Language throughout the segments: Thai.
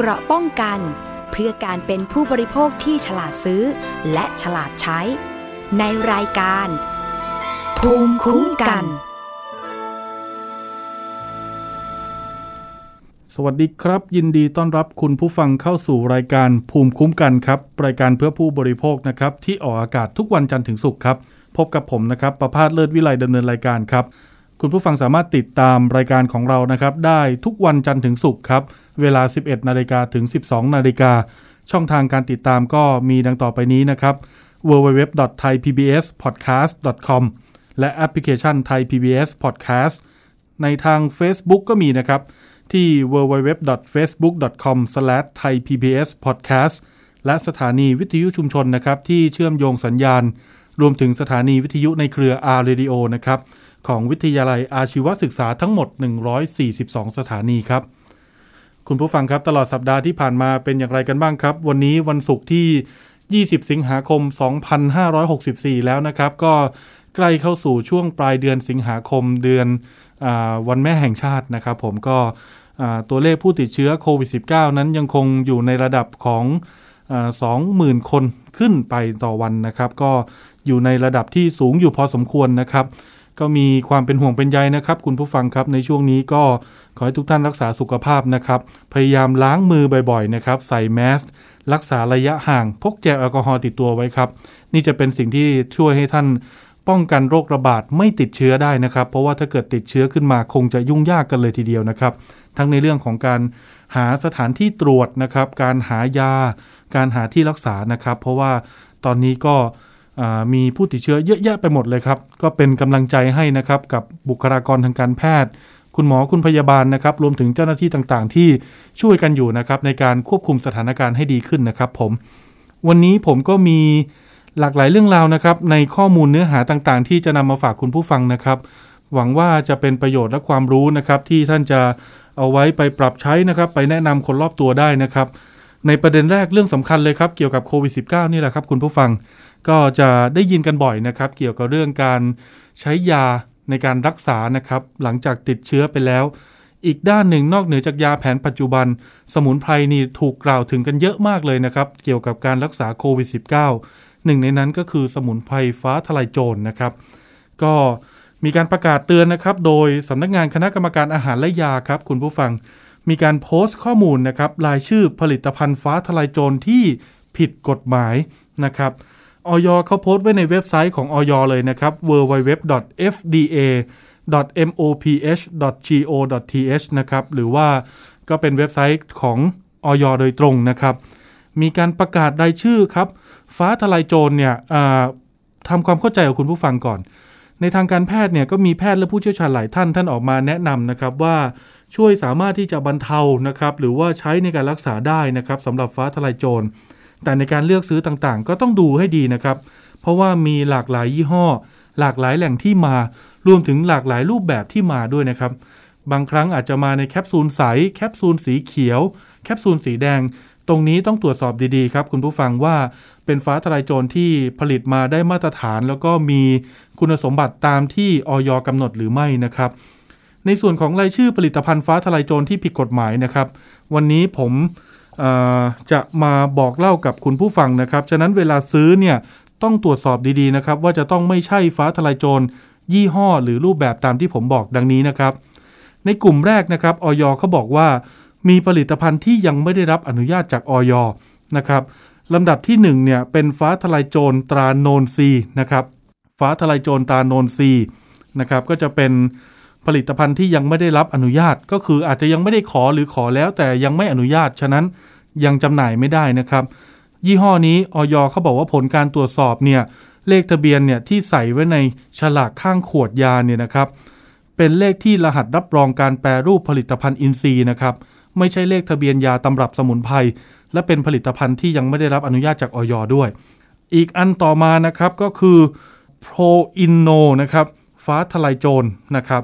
เกราะป้องกัน เพื่อการเป็นผู้บริโภคที่ฉลาดซื้อ และฉลาดใช้ ในรายการ ภูมิคุ้มกัน สวัสดีครับ ยินดีต้อนรับคุณผู้ฟังเข้าสู่รายการภูมิคุ้มกันครับ รายการเพื่อผู้บริโภคนะครับ ที่ออกอากาศทุกวันจันทร์ถึงศุกร์ครับ พบกับผมนะครับประพาสเลิศวิไลดำเนินรายการครับ คุณผู้ฟังสามารถติดตามรายการของเรานะครับ ได้ทุกวันจันทร์ถึงศุกร์ครับ เวลา 11 นาฬิกาถึง 12 นาฬิกา ช่องทางการติดตามก็มีดังต่อไปนี้นะครับ www.thaipbspodcast.com และแอปพลิเคชัน Thai PBS Podcast ในทาง Facebook ก็มีนะครับ ที่ www.facebook.com/thaipbspodcast และสถานีวิทยุชุมชนนะครับ ที่เชื่อมโยงสัญญาณ รวมถึงสถานีวิทยุในเครือ R Radio นะครับ ของวิทยาลัยอาชีวศึกษาทั้งหมด 142 สถานีครับ คุณผู้ฟังครับตลอดสัปดาห์ที่ผ่านมาเป็นอย่างไรกันบ้างครับ วันนี้วันศุกร์ที่ 20 สิงหาคม 2564 แล้วนะครับ ก็ใกล้เข้าสู่ช่วงปลายเดือนสิงหาคมเดือนอวันแม่แห่งชาตินะครับ ผมก็ตัวเลขผู้ติดเชื้อโควิด -19 นั้นยังคงอยู่ในระดับของสองหมื่นคนขึ้นไปต่อวันนะครับ ก็อยู่ในระดับที่สูงอยู่พอสมควรนะครับ ก็มีความเป็นห่วงเป็นใยนะครับ คุณผู้ฟังครับในช่วงนี้ก็ขอให้ทุกท่านรักษาสุขภาพนะครับ พยายามล้างมือบ่อยๆนะครับใส่แมสรักษาระยะห่าง พกแจลแอลกอฮอล์ติดตัวไว้ครับ นี่จะเป็นสิ่งที่ช่วยให้ท่านป้องกันโรคระบาดไม่ติดเชื้อได้นะครับ เพราะว่าถ้าเกิดติดเชื้อขึ้นมาคงจะยุ่งยากกันเลยทีเดียวนะครับ ทั้งในเรื่องของการหาสถานที่ตรวจนะครับ การหายา การหาที่รักษานะครับ เพราะว่าตอนนี้ก็ มีผู้ติดเชื้อเยอะแยะไปหมดเลยครับ ก็เป็นกำลังใจให้นะครับกับบุคลากรทางการแพทย์ คุณหมอคุณพยาบาลนะครับ รวมถึงเจ้าหน้าที่ต่างๆ ที่ช่วยกันอยู่นะครับในการควบคุมสถานการณ์ให้ดีขึ้นนะครับผม วันนี้ผมก็มีหลากหลายเรื่องราวนะครับ ในข้อมูลเนื้อหาต่างๆ ที่จะนำมาฝากคุณผู้ฟังนะครับ หวังว่าจะเป็นประโยชน์และความรู้นะครับ ที่ท่านจะเอาไว้ไปปรับใช้นะครับ ไปแนะนำคนรอบตัวได้นะครับ ในประเด็นแรกเรื่องสำคัญเลยครับ เกี่ยวกับโควิด -19 นี่แหละครับคุณผู้ฟัง ก็จะได้ยินกันบ่อยนะครับ เกี่ยวกับเรื่องการใช้ยาในการรักษานะครับ หลังจากติดเชื้อไปแล้ว อีกด้านหนึ่งนอกเหนือจากยาแผนปัจจุบัน สมุนไพรนี่ถูกกล่าวถึงกันเยอะมากเลยนะครับ เกี่ยวกับการรักษาโควิด -19 หนึ่งในนั้นก็คือสมุนไพรฟ้าทลายโจรนะครับ ก็มีการประกาศเตือนนะครับ โดยสำนักงานคณะกรรมการอาหารและยาครับคุณผู้ฟัง มีการโพสต์ข้อมูลนะครับรายชื่อผลิตภัณฑ์ฟ้าทลายโจรที่ผิดกฎหมายนะครับ อย.เขาโพสต์ไว้ในเว็บไซต์ของอย.เลยนะครับ www.fda.moph.go.th นะครับ หรือว่าก็เป็นเว็บไซต์ของอย.โดยตรงนะครับ มีการประกาศรายชื่อครับ ฟ้าทลายโจรเนี่ยทำความเข้าใจกับคุณผู้ฟังก่อน ในทางการแพทย์เนี่ยก็มีแพทย์และผู้เชี่ยวชาญหลายท่านท่านออกมาแนะนำนะครับว่าช่วยสามารถที่จะบรรเทานะครับหรือว่าใช้ในการรักษาได้นะครับสำหรับฟ้าทลายโจร แต่ในการเลือกซื้อต่างๆ ก็ต้องดูให้ดีนะครับ เพราะว่ามีหลากหลายยี่ห้อ หลากหลายแหล่งที่มารวมถึงหลากหลายรูปแบบที่มาด้วยนะครับ บางครั้งอาจจะมาในแคปซูลใส แคปซูลสีเขียว แคปซูลสีแดง ตรงนี้ต้องตรวจสอบดีๆครับ คุณผู้ฟังว่าเป็นฟ้าทลายโจรที่ผลิตมาได้มาตรฐาน แล้วก็มีคุณสมบัติตามที่ออยกำหนดหรือไม่นะครับในส่วนของรายชื่อผลิตภัณฑ์ฟ้าทลายโจรที่ผิดกฎหมายนะครับ วันนี้ผม จะมาบอกเล่ากับคุณผู้ฟังนะครับ ฉะนั้นเวลาซื้อเนี่ยต้องตรวจสอบดีๆนะครับ ว่าจะต้องไม่ใช่ฟ้าทลายโจรยี่ห้อหรือรูปแบบตามที่ผมบอกดังนี้นะครับ ในกลุ่มแรกนะครับออยเขาบอกว่า มีผลิตภัณฑ์ที่ยังไม่ได้รับอนุญาตจากออยนะครับลำดับที่1เนี่ยเป็นฟ้าทลายโจรตราโนนซีนะครับฟ้าทลายโจรตราโนนซีนะครับก็จะเป็นผลิตภัณฑ์ที่ยังไม่ได้รับอนุญาตก็คืออาจจะยังไม่ได้ขอหรือขอแล้วแต่ยังไม่อนุญาต ฉะนั้น ยังจำหน่ายไม่ได้นะครับ ยี่ห้อนี้ออยเขาบอกว่าผลการตรวจสอบเนี่ยเลขทะเบียนเนี่ยที่ใส่ไว้ในฉลากข้างขวดยาเนี่ยนะครับเป็นเลขที่รหัสรับรองการแปรรูปผลิตภัณฑ์อินทรีย์นะครับไม่ใช่เลขทะเบียนยาตำรับสมุนไพรและเป็นผลิตภัณฑ์ที่ยังไม่ได้รับอนุญาตจากออยด้วย อีกอันต่อมานะครับก็คือ Pro Inno นะครับฟ้าทลายโจรนะครับ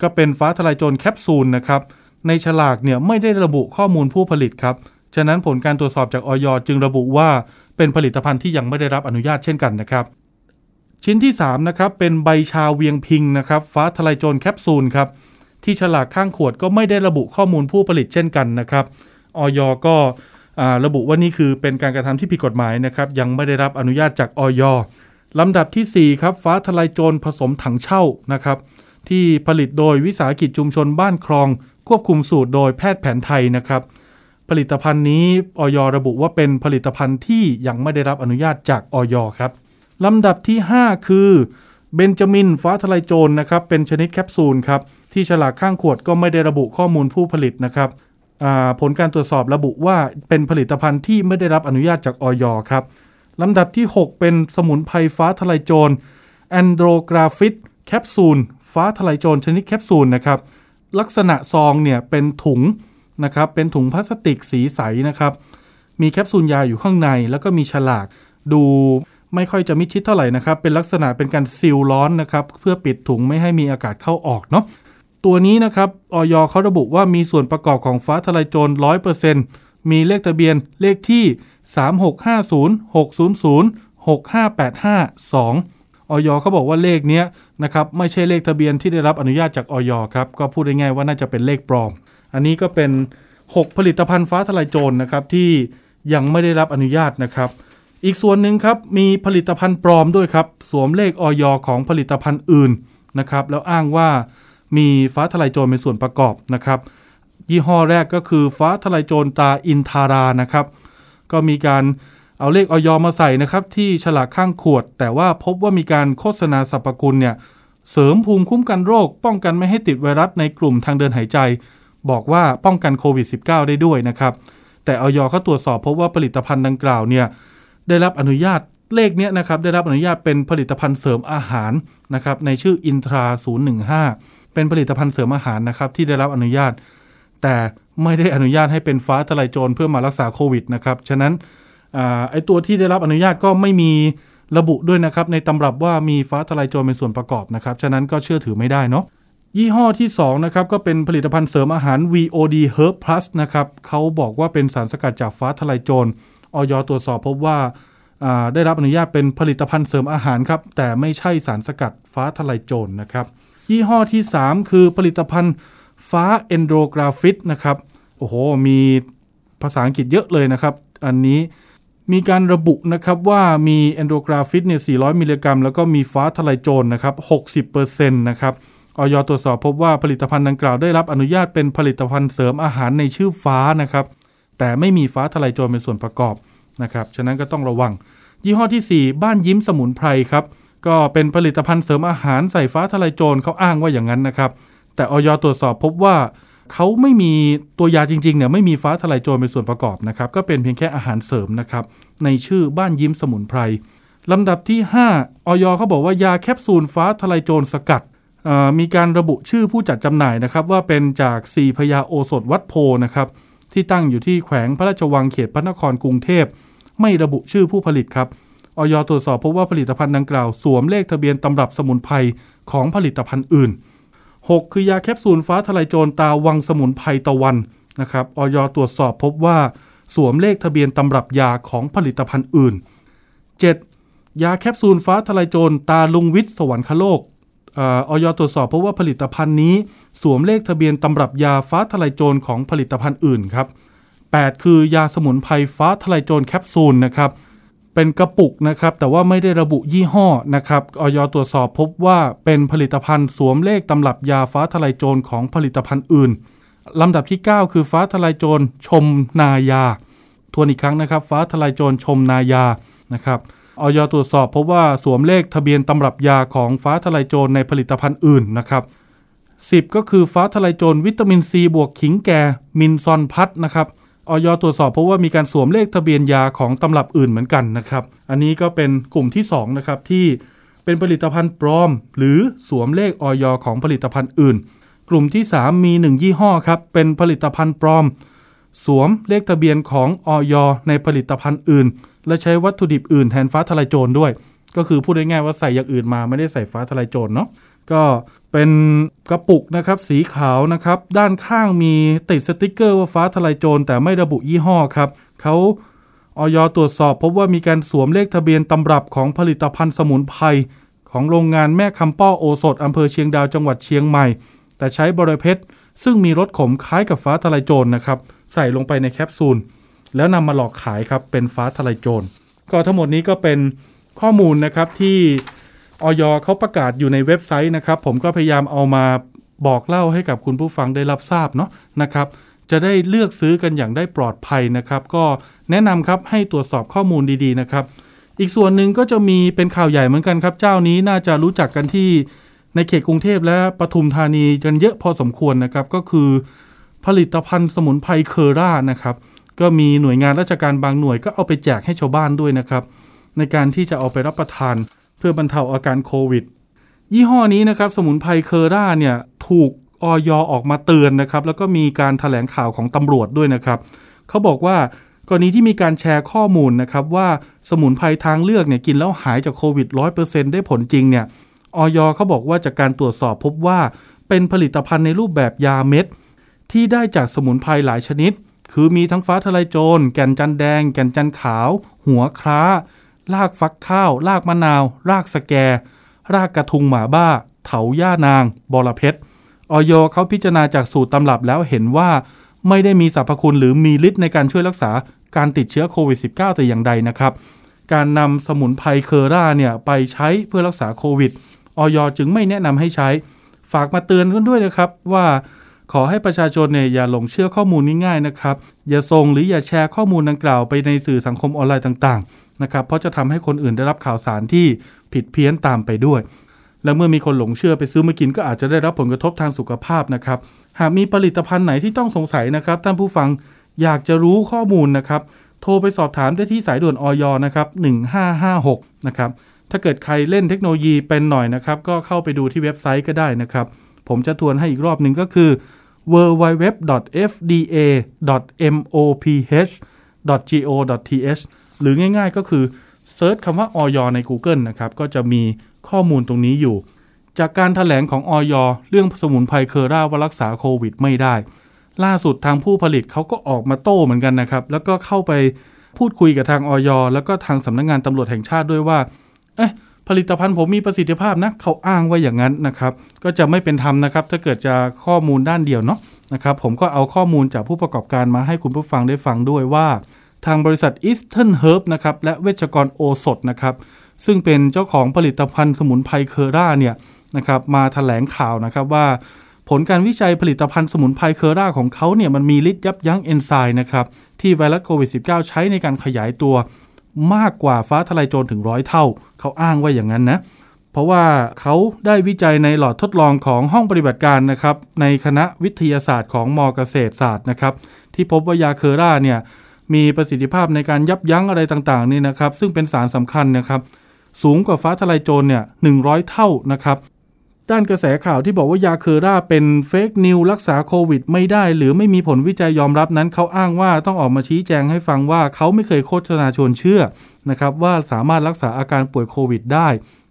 ก็เป็นฟ้าทลายโจรแคปซูลนะครับในฉลากเนี่ยไม่ได้ระบุข้อมูลผู้ผลิตครับ ฉะนั้นผลการตรวจสอบจากออยจึงระบุว่าเป็นผลิตภัณฑ์ที่ยังไม่ได้รับอนุญาตเช่นกันนะครับ ชิ้นที่3นะครับเป็นใบชาเวียงพิงนะครับฟ้าทลายโจรแคปซูลครับที่ฉลากข้างขวดก็ไม่ได้ระบุข้อมูลผู้ผลิตเช่นกันนะครับออยก็ระบุว่านี่คือเป็นการกระทำที่ผิดกฎหมายนะครับยังไม่ได้รับอนุญาตจากออยลำดับที่4ครับฟ้าทลายโจรผสมถังเช่านะครับที่ผลิตโดยวิสาหกิจชุมชนบ้านคลอง ควบคุมสูตรโดยแพทย์แผนไทยนะครับ ผลิตภัณฑ์นี้ออยระบุว่าเป็นผลิตภัณฑ์ที่ยังไม่ได้รับอนุญาตจากออยครับลำดับที่ 5 คือเบนจามินฟ้าทลายโจรนะครับเป็นชนิดแคปซูลครับที่ฉลากข้างขวดก็ไม่ได้ระบุข้อมูลผู้ผลิตนะครับผลการตรวจสอบระบุว่าเป็นผลิตภัณฑ์ที่ไม่ได้รับอนุญาตจากอย.ครับลำดับที่ 6 เป็นสมุนไพรฟ้าทลายโจร Andrographis แคปซูลฟ้าทลายโจรชนิดแคปซูลนะครับลักษณะซองเนี่ยเป็นถุง นะครับเป็นถุงพลาสติกสีใสนะครับ มีแคปซูลยาอยู่ข้างใน แล้วก็มีฉลาก ดูไม่ค่อยจะมิดชิดเท่าไหร่นะครับ เป็นลักษณะเป็นการซีลร้อนนะครับ เพื่อปิดถุงไม่ให้มีอากาศเข้าออกเนาะตัวนี้นะครับออยเขาระบุว่ามีส่วนประกอบของฟ้าทลายโจร 100%มีเลขทะเบียนเลขที่ 3650 600 65852ออยเขาบอกว่าเลขนี้นะครับไม่ใช่เลขทะเบียนที่ได้รับอนุญาตจากออยครับก็พูดได้ง่ายว่าน่าจะเป็นเลขปลอม อันนี้ก็เป็น 6 ผลิตภัณฑ์ฟ้าทลายโจรนะครับที่ยังไม่ได้รับอนุญาตนะครับ อีกส่วนหนึ่งครับมีผลิตภัณฑ์ปลอมด้วยครับ สวมเลขออยของผลิตภัณฑ์อื่นนะครับแล้วอ้างว่ามีฟ้าทลายโจรเป็นส่วนประกอบนะครับ ยี่ห้อแรกก็คือฟ้าทลายโจรตาอินทารานะครับ ก็มีการเอาเลขออยมาใส่นะครับ ที่ฉลากข้างขวด แต่ว่าพบว่ามีการโฆษณาสรรพคุณเนี่ยเสริมภูมิคุ้มกันโรค ป้องกันไม่ให้ติดไวรัสในกลุ่มทางเดินหายใจ บอกว่าป้องกันโควิด -19 ได้ด้วยนะครับ แต่ออยเขาตรวจสอบพบว่าผลิตภัณฑ์ดังกล่าวเนี่ยได้รับอนุญาตเลขเนี้ยนะครับได้รับอนุญาตเป็นผลิตภัณฑ์เสริมอาหารนะครับในชื่ออินทรา015 เป็นผลิตภัณฑ์เสริมอาหารนะครับที่ได้รับอนุญาต แต่ไม่ได้อนุญาตให้เป็นฟ้าทลายโจรเพื่อมารักษาโควิดนะครับฉะนั้นอไอตัวที่ได้รับอนุญาตก็ไม่มีระบุด้วยนะครับในตำรับว่ามีฟ้าทลายโจรเป็นส่วนประกอบนะครับฉะนั้นก็เชื่อถือไม่ได้เนาะ ยี่ห้อที่2นะครับก็เป็นผลิตภัณฑ์เสริมอาหาร VOD Herb Plus นะครับเขาบอกว่าเป็นสารสกัดจากฟ้าทลายโจรออยตรวจสอบพบว่าได้รับอนุญาตเป็นผลิตภัณฑ์เสริมอาหารครับ แต่ไม่ใช่สารสกัดฟ้าทลายโจรนะครับ ยี่ห้อที่ 3 คือผลิตภัณฑ์ฟ้าเอนโดกราฟิตนะครับ โอ้โห มีภาษาอังกฤษเยอะเลยนะครับ อันนี้มีการระบุนะครับว่ามีเอนโดกราฟิตเนี่ย 400 มิลลิกรัม แล้วก็มีฟ้าทลายโจรนะครับ 60%นะครับ ออยตรวจสอบพบว่าผลิตภัณฑ์ดังกล่าวได้รับอนุญาตเป็นผลิตภัณฑ์เสริมอาหารในชื่อฟ้านะครับ แต่ไม่มีฟ้าทลายโจรเป็นส่วนประกอบนะครับฉะนั้นก็ต้องระวัง ยี่ห้อที่ 4 บ้านยิ้มสมุนไพรครับก็เป็นผลิตภัณฑ์เสริมอาหารใส่ฟ้าทลายโจรเขาอ้างว่าอย่างนั้นนะครับ แต่ออยตรวจสอบพบว่าเขาไม่มีตัวยาจริงๆเนี่ยไม่มีฟ้าทลายโจรเป็นส่วนประกอบนะครับก็เป็นเพียงแค่อาหารเสริมนะครับในชื่อบ้านยิ้มสมุนไพรลำดับที่ 5ออยเขาบอกว่ายาแคปซูลฟ้าทลายโจรสกัด มีการระบุชื่อผู้จัดจำหน่ายนะครับ ว่าเป็นจากสีพยาโอสถวัดโพนะครับที่ตั้งอยู่ที่แขวงพระราชวังเขตพระนครกรุงเทพ ไม่ระบุชื่อผู้ผลิตครับออยตรวจสอบพบว่าผลิตภัณฑ์ดังกล่าวสวมเลขทะเบียนตำรับสมุนไพรของผลิตภัณฑ์อื่น 6 คือยาแคปซูลฟ้าทลายโจรตาวังสมุนไพรตะวันนะครับออยตรวจสอบพบว่าสวมเลขทะเบียนตำรับยาของผลิตภัณฑ์อื่น 7. ยาแคปซูลฟ้าทลายโจรตาลุงวิทย์สวรรคโลก ออยตรวจสอบเพราะว่าผลิตภัณฑ์นี้ สวมเลขทะเบียนตำรับยาฟ้าทลายโจรของผลิตภัณฑ์อื่นครับ 8 คือยาสมุนไพรฟ้าทลายโจรแคปซูลนะครับเป็นกระปุกนะครับแต่ว่าไม่ได้ระบุยี่ห้อนะครับออยตรวจสอบพบว่าเป็นผลิตภัณฑ์สวมเลขตำรับยาฟ้าทลายโจรของผลิตภัณฑ์อื่นลำดับที่ 9 คือฟ้าทลายโจรชมนายา ทวนอีกครั้งนะครับ ฟ้าทลายโจรชมนายานะครับ ออยตรวจสอบพบว่าสวมเลขทะเบียนตำรับยาของฟ้าทลายโจรในผลิตภัณฑ์อื่นนะครับ 10 ก็คือฟ้าทลายโจรวิตามินซีบวกขิงแก่ มินซอนพัทนะครับออยตรวจสอบพบว่ามีการสวมเลขทะเบียนยาของตำรับอื่นเหมือนกันนะครับ อันนี้ก็เป็นกลุ่มที่2นะครับที่เป็นผลิตภัณฑ์ปลอม หรือสวมเลขออยของผลิตภัณฑ์อื่น กลุ่มที่ 3 มี 1 ยี่ห้อครับเป็นผลิตภัณฑ์ปลอม สวมเลขทะเบียนของออยในผลิตภัณฑ์อื่น และใช้วัตถุดิบอื่นแทนฟ้าทลายโจรด้วย ก็คือพูดง่ายๆว่าใส่อย่างอื่นมาไม่ได้ใส่ฟ้าทลายโจรเนาะก็เป็นกระปุกนะครับสีขาวนะครับด้านข้างมีติดสติกเกอร์ว่าฟ้าทลายโจรแต่ไม่ระบุยี่ห้อครับเขาออยตรวจสอบพบว่ามีการสวมเลขทะเบียนตำรับของผลิตภัณฑ์สมุนไพรของโรงงานแม่คำป้อโอสถอำเภอเชียงดาวจังหวัดเชียงใหม่ แต่ใช้บริเพชรซึ่งมีรสขมคล้ายกับฟ้าทลายโจรนะครับใส่ลงไปในแคปซูล แล้วนำมาหลอกขายครับเป็นฟ้าทลายโจรก็ทั้งหมดนี้ก็เป็นข้อมูลนะครับที่ออยเขาประกาศอยู่ในเว็บไซต์นะครับ ผมก็พยายามเอามาบอกเล่าให้กับคุณผู้ฟังได้รับทราบเนาะนะครับจะได้เลือกซื้อกันอย่างได้ปลอดภัยนะครับ ก็แนะนำครับให้ตรวจสอบข้อมูลดีๆนะครับ อีกส่วนหนึ่งก็จะมีเป็นข่าวใหญ่เหมือนกันครับ เจ้านี้น่าจะรู้จักกันที่ในเขตกรุงเทพและปทุมธานีกันเยอะพอสมควรนะครับ ก็คือผลิตภัณฑ์สมุนไพรเคอร่านะครับ ก็มีหน่วยงานราชการบางหน่วยก็เอาไปแจกให้ชาวบ้านด้วยนะครับ ในการที่จะเอาไปรับประทานเพื่อบรรเทาอาการโควิด ยี่ห้อนี้นะครับสมุนไพรเคอร่าเนี่ยถูกออยออกมาเตือนนะครับ แล้วก็มีการถแถลงข่าวของตำรวจด้วยนะครับเขาบอกว่ากรณีที่มีการแชร์ข้อมูลนะครับว่าสมุนไพรทางเลือกเนี่ยกินแล้วหายจากโควิด 100%ได้ผลจริงเนี่ยออยเขาบอกว่าจากการตรวจสอบพบว่าเป็นผลิตภัณฑ์ในรูปแบบยาเม็ด ที่ได้จากสมุนไพรหลายชนิด คือมีทั้งฟ้าทลายโจร แก่นจันแดง แก่นจันขาว หัวคร้ารากฟักข้าวรากมะนาวรากสแก รากกระทุงหมาบ้า เถาย่านาง บอระเพ็ดออยเขาพิจารณาจากสูตรตำรับแล้วเห็นว่าไม่ได้มีสรรพคุณหรือมีฤทธิ์ในการช่วยรักษาการติดเชื้อโควิด -19 แต่อย่างใดนะครับ การนำสมุนไพรเคอร่าเนี่ยไปใช้เพื่อรักษาโควิด ออยจึงไม่แนะนำให้ใช้ ฝากมาเตือนกันด้วยนะครับว่า ขอให้ประชาชนเนี่ยอย่าหลงเชื่อข้อมูลง่ายๆนะครับ อย่าส่งหรืออย่าแชร์ข้อมูลดังกล่าวไปในสื่อสังคมออนไลน์ต่างๆนะครับ เพราะจะทำให้คนอื่นได้รับข่าวสารที่ผิดเพี้ยนตามไปด้วย และเมื่อมีคนหลงเชื่อไปซื้อมากินก็อาจจะได้รับผลกระทบทางสุขภาพนะครับ หากมีผลิตภัณฑ์ไหนที่ต้องสงสัยนะครับท่านผู้ฟังอยากจะรู้ข้อมูลนะครับ โทรไปสอบถามได้ที่สายด่วนออยนะครับ1556นะครับ ถ้าเกิดใครเล่นเทคโนโลยีเป็นหน่อยนะครับ ก็เข้าไปดูที่เว็บไซต์ก็ได้นะครับ ผมจะทวนให้อีกรอบหนึ่งก็คือ www.fda.moph.go.th หรือง่ายๆก็คือเซิร์ชคำว่าออยใน Google นะครับ ก็จะมีข้อมูลตรงนี้อยู่ จากการถแถลงของออยเรื่องสมุนไพรเคอร่าว่ารักษาโควิดไม่ได้ ล่าสุดทางผู้ผลิตเขาก็ออกมาโต้เหมือนกันนะครับ แล้วก็เข้าไปพูดคุยกับทางออยแล้วก็ทางสำนักงงานตำรวจแห่งชาติด้วยว่า เอ๊ะ ผลิตภัณฑ์ผมมีประสิทธิภาพนะเขาอ้างว่าอย่างนั้นนะครับ ก็จะไม่เป็นธรรมนะครับ ถ้าเกิดจะข้อมูลด้านเดียวเนาะนะครับ ผมก็เอาข้อมูลจากผู้ประกอบการมาให้คุณผู้ฟังได้ฟังด้วยว่า ทางบริษัท Eastern Herb นะครับและเวชกรโอสถนะครับ ซึ่งเป็นเจ้าของผลิตภัณฑ์สมุนไพรเคอร่าเนี่ยนะครับมาถแถลงข่าวนะครับว่า ผลการวิจัยผลิตภัณฑ์สมุนไพรเคอร่าของเขาเนี่ยมันมีฤทธิ์ยับยั้งเอนไซม์นะครับที่ไวรัสโควิด -19 ใช้ในการขยายตัว มากกว่าฟ้าทลายโจรถึงร้อยเท่า เขาอ้างว่าอย่างนั้นนะเพราะว่าเขาได้วิจัยในหลอดทดลองของห้องปฏิบัติการนะครับในคณะวิทยาศาสตร์ของมอเกษตรศาสตร์นะครับที่พบว่ายาเคอร่าเนี่ยมีประสิทธิภาพในการยับยั้งอะไรต่างๆนี่นะครับซึ่งเป็นสารสำคัญนะครับสูงกว่าฟ้าทลายโจรเนี่ยหนึ่งเท่านะครับ ด้านกระแสข่าวที่บอกว่ายาเคอร่าเป็นเฟกนิวรักษาโควิดไม่ได้ หรือไม่มีผลวิจัยยอมรับนั้นเขาอ้างว่าต้องออกมาชี้แจงให้ฟังว่าเขาไม่เคยโฆษณาชวนเชื่อนะครับว่าสามารถรักษาอาการป่วยโควิดได้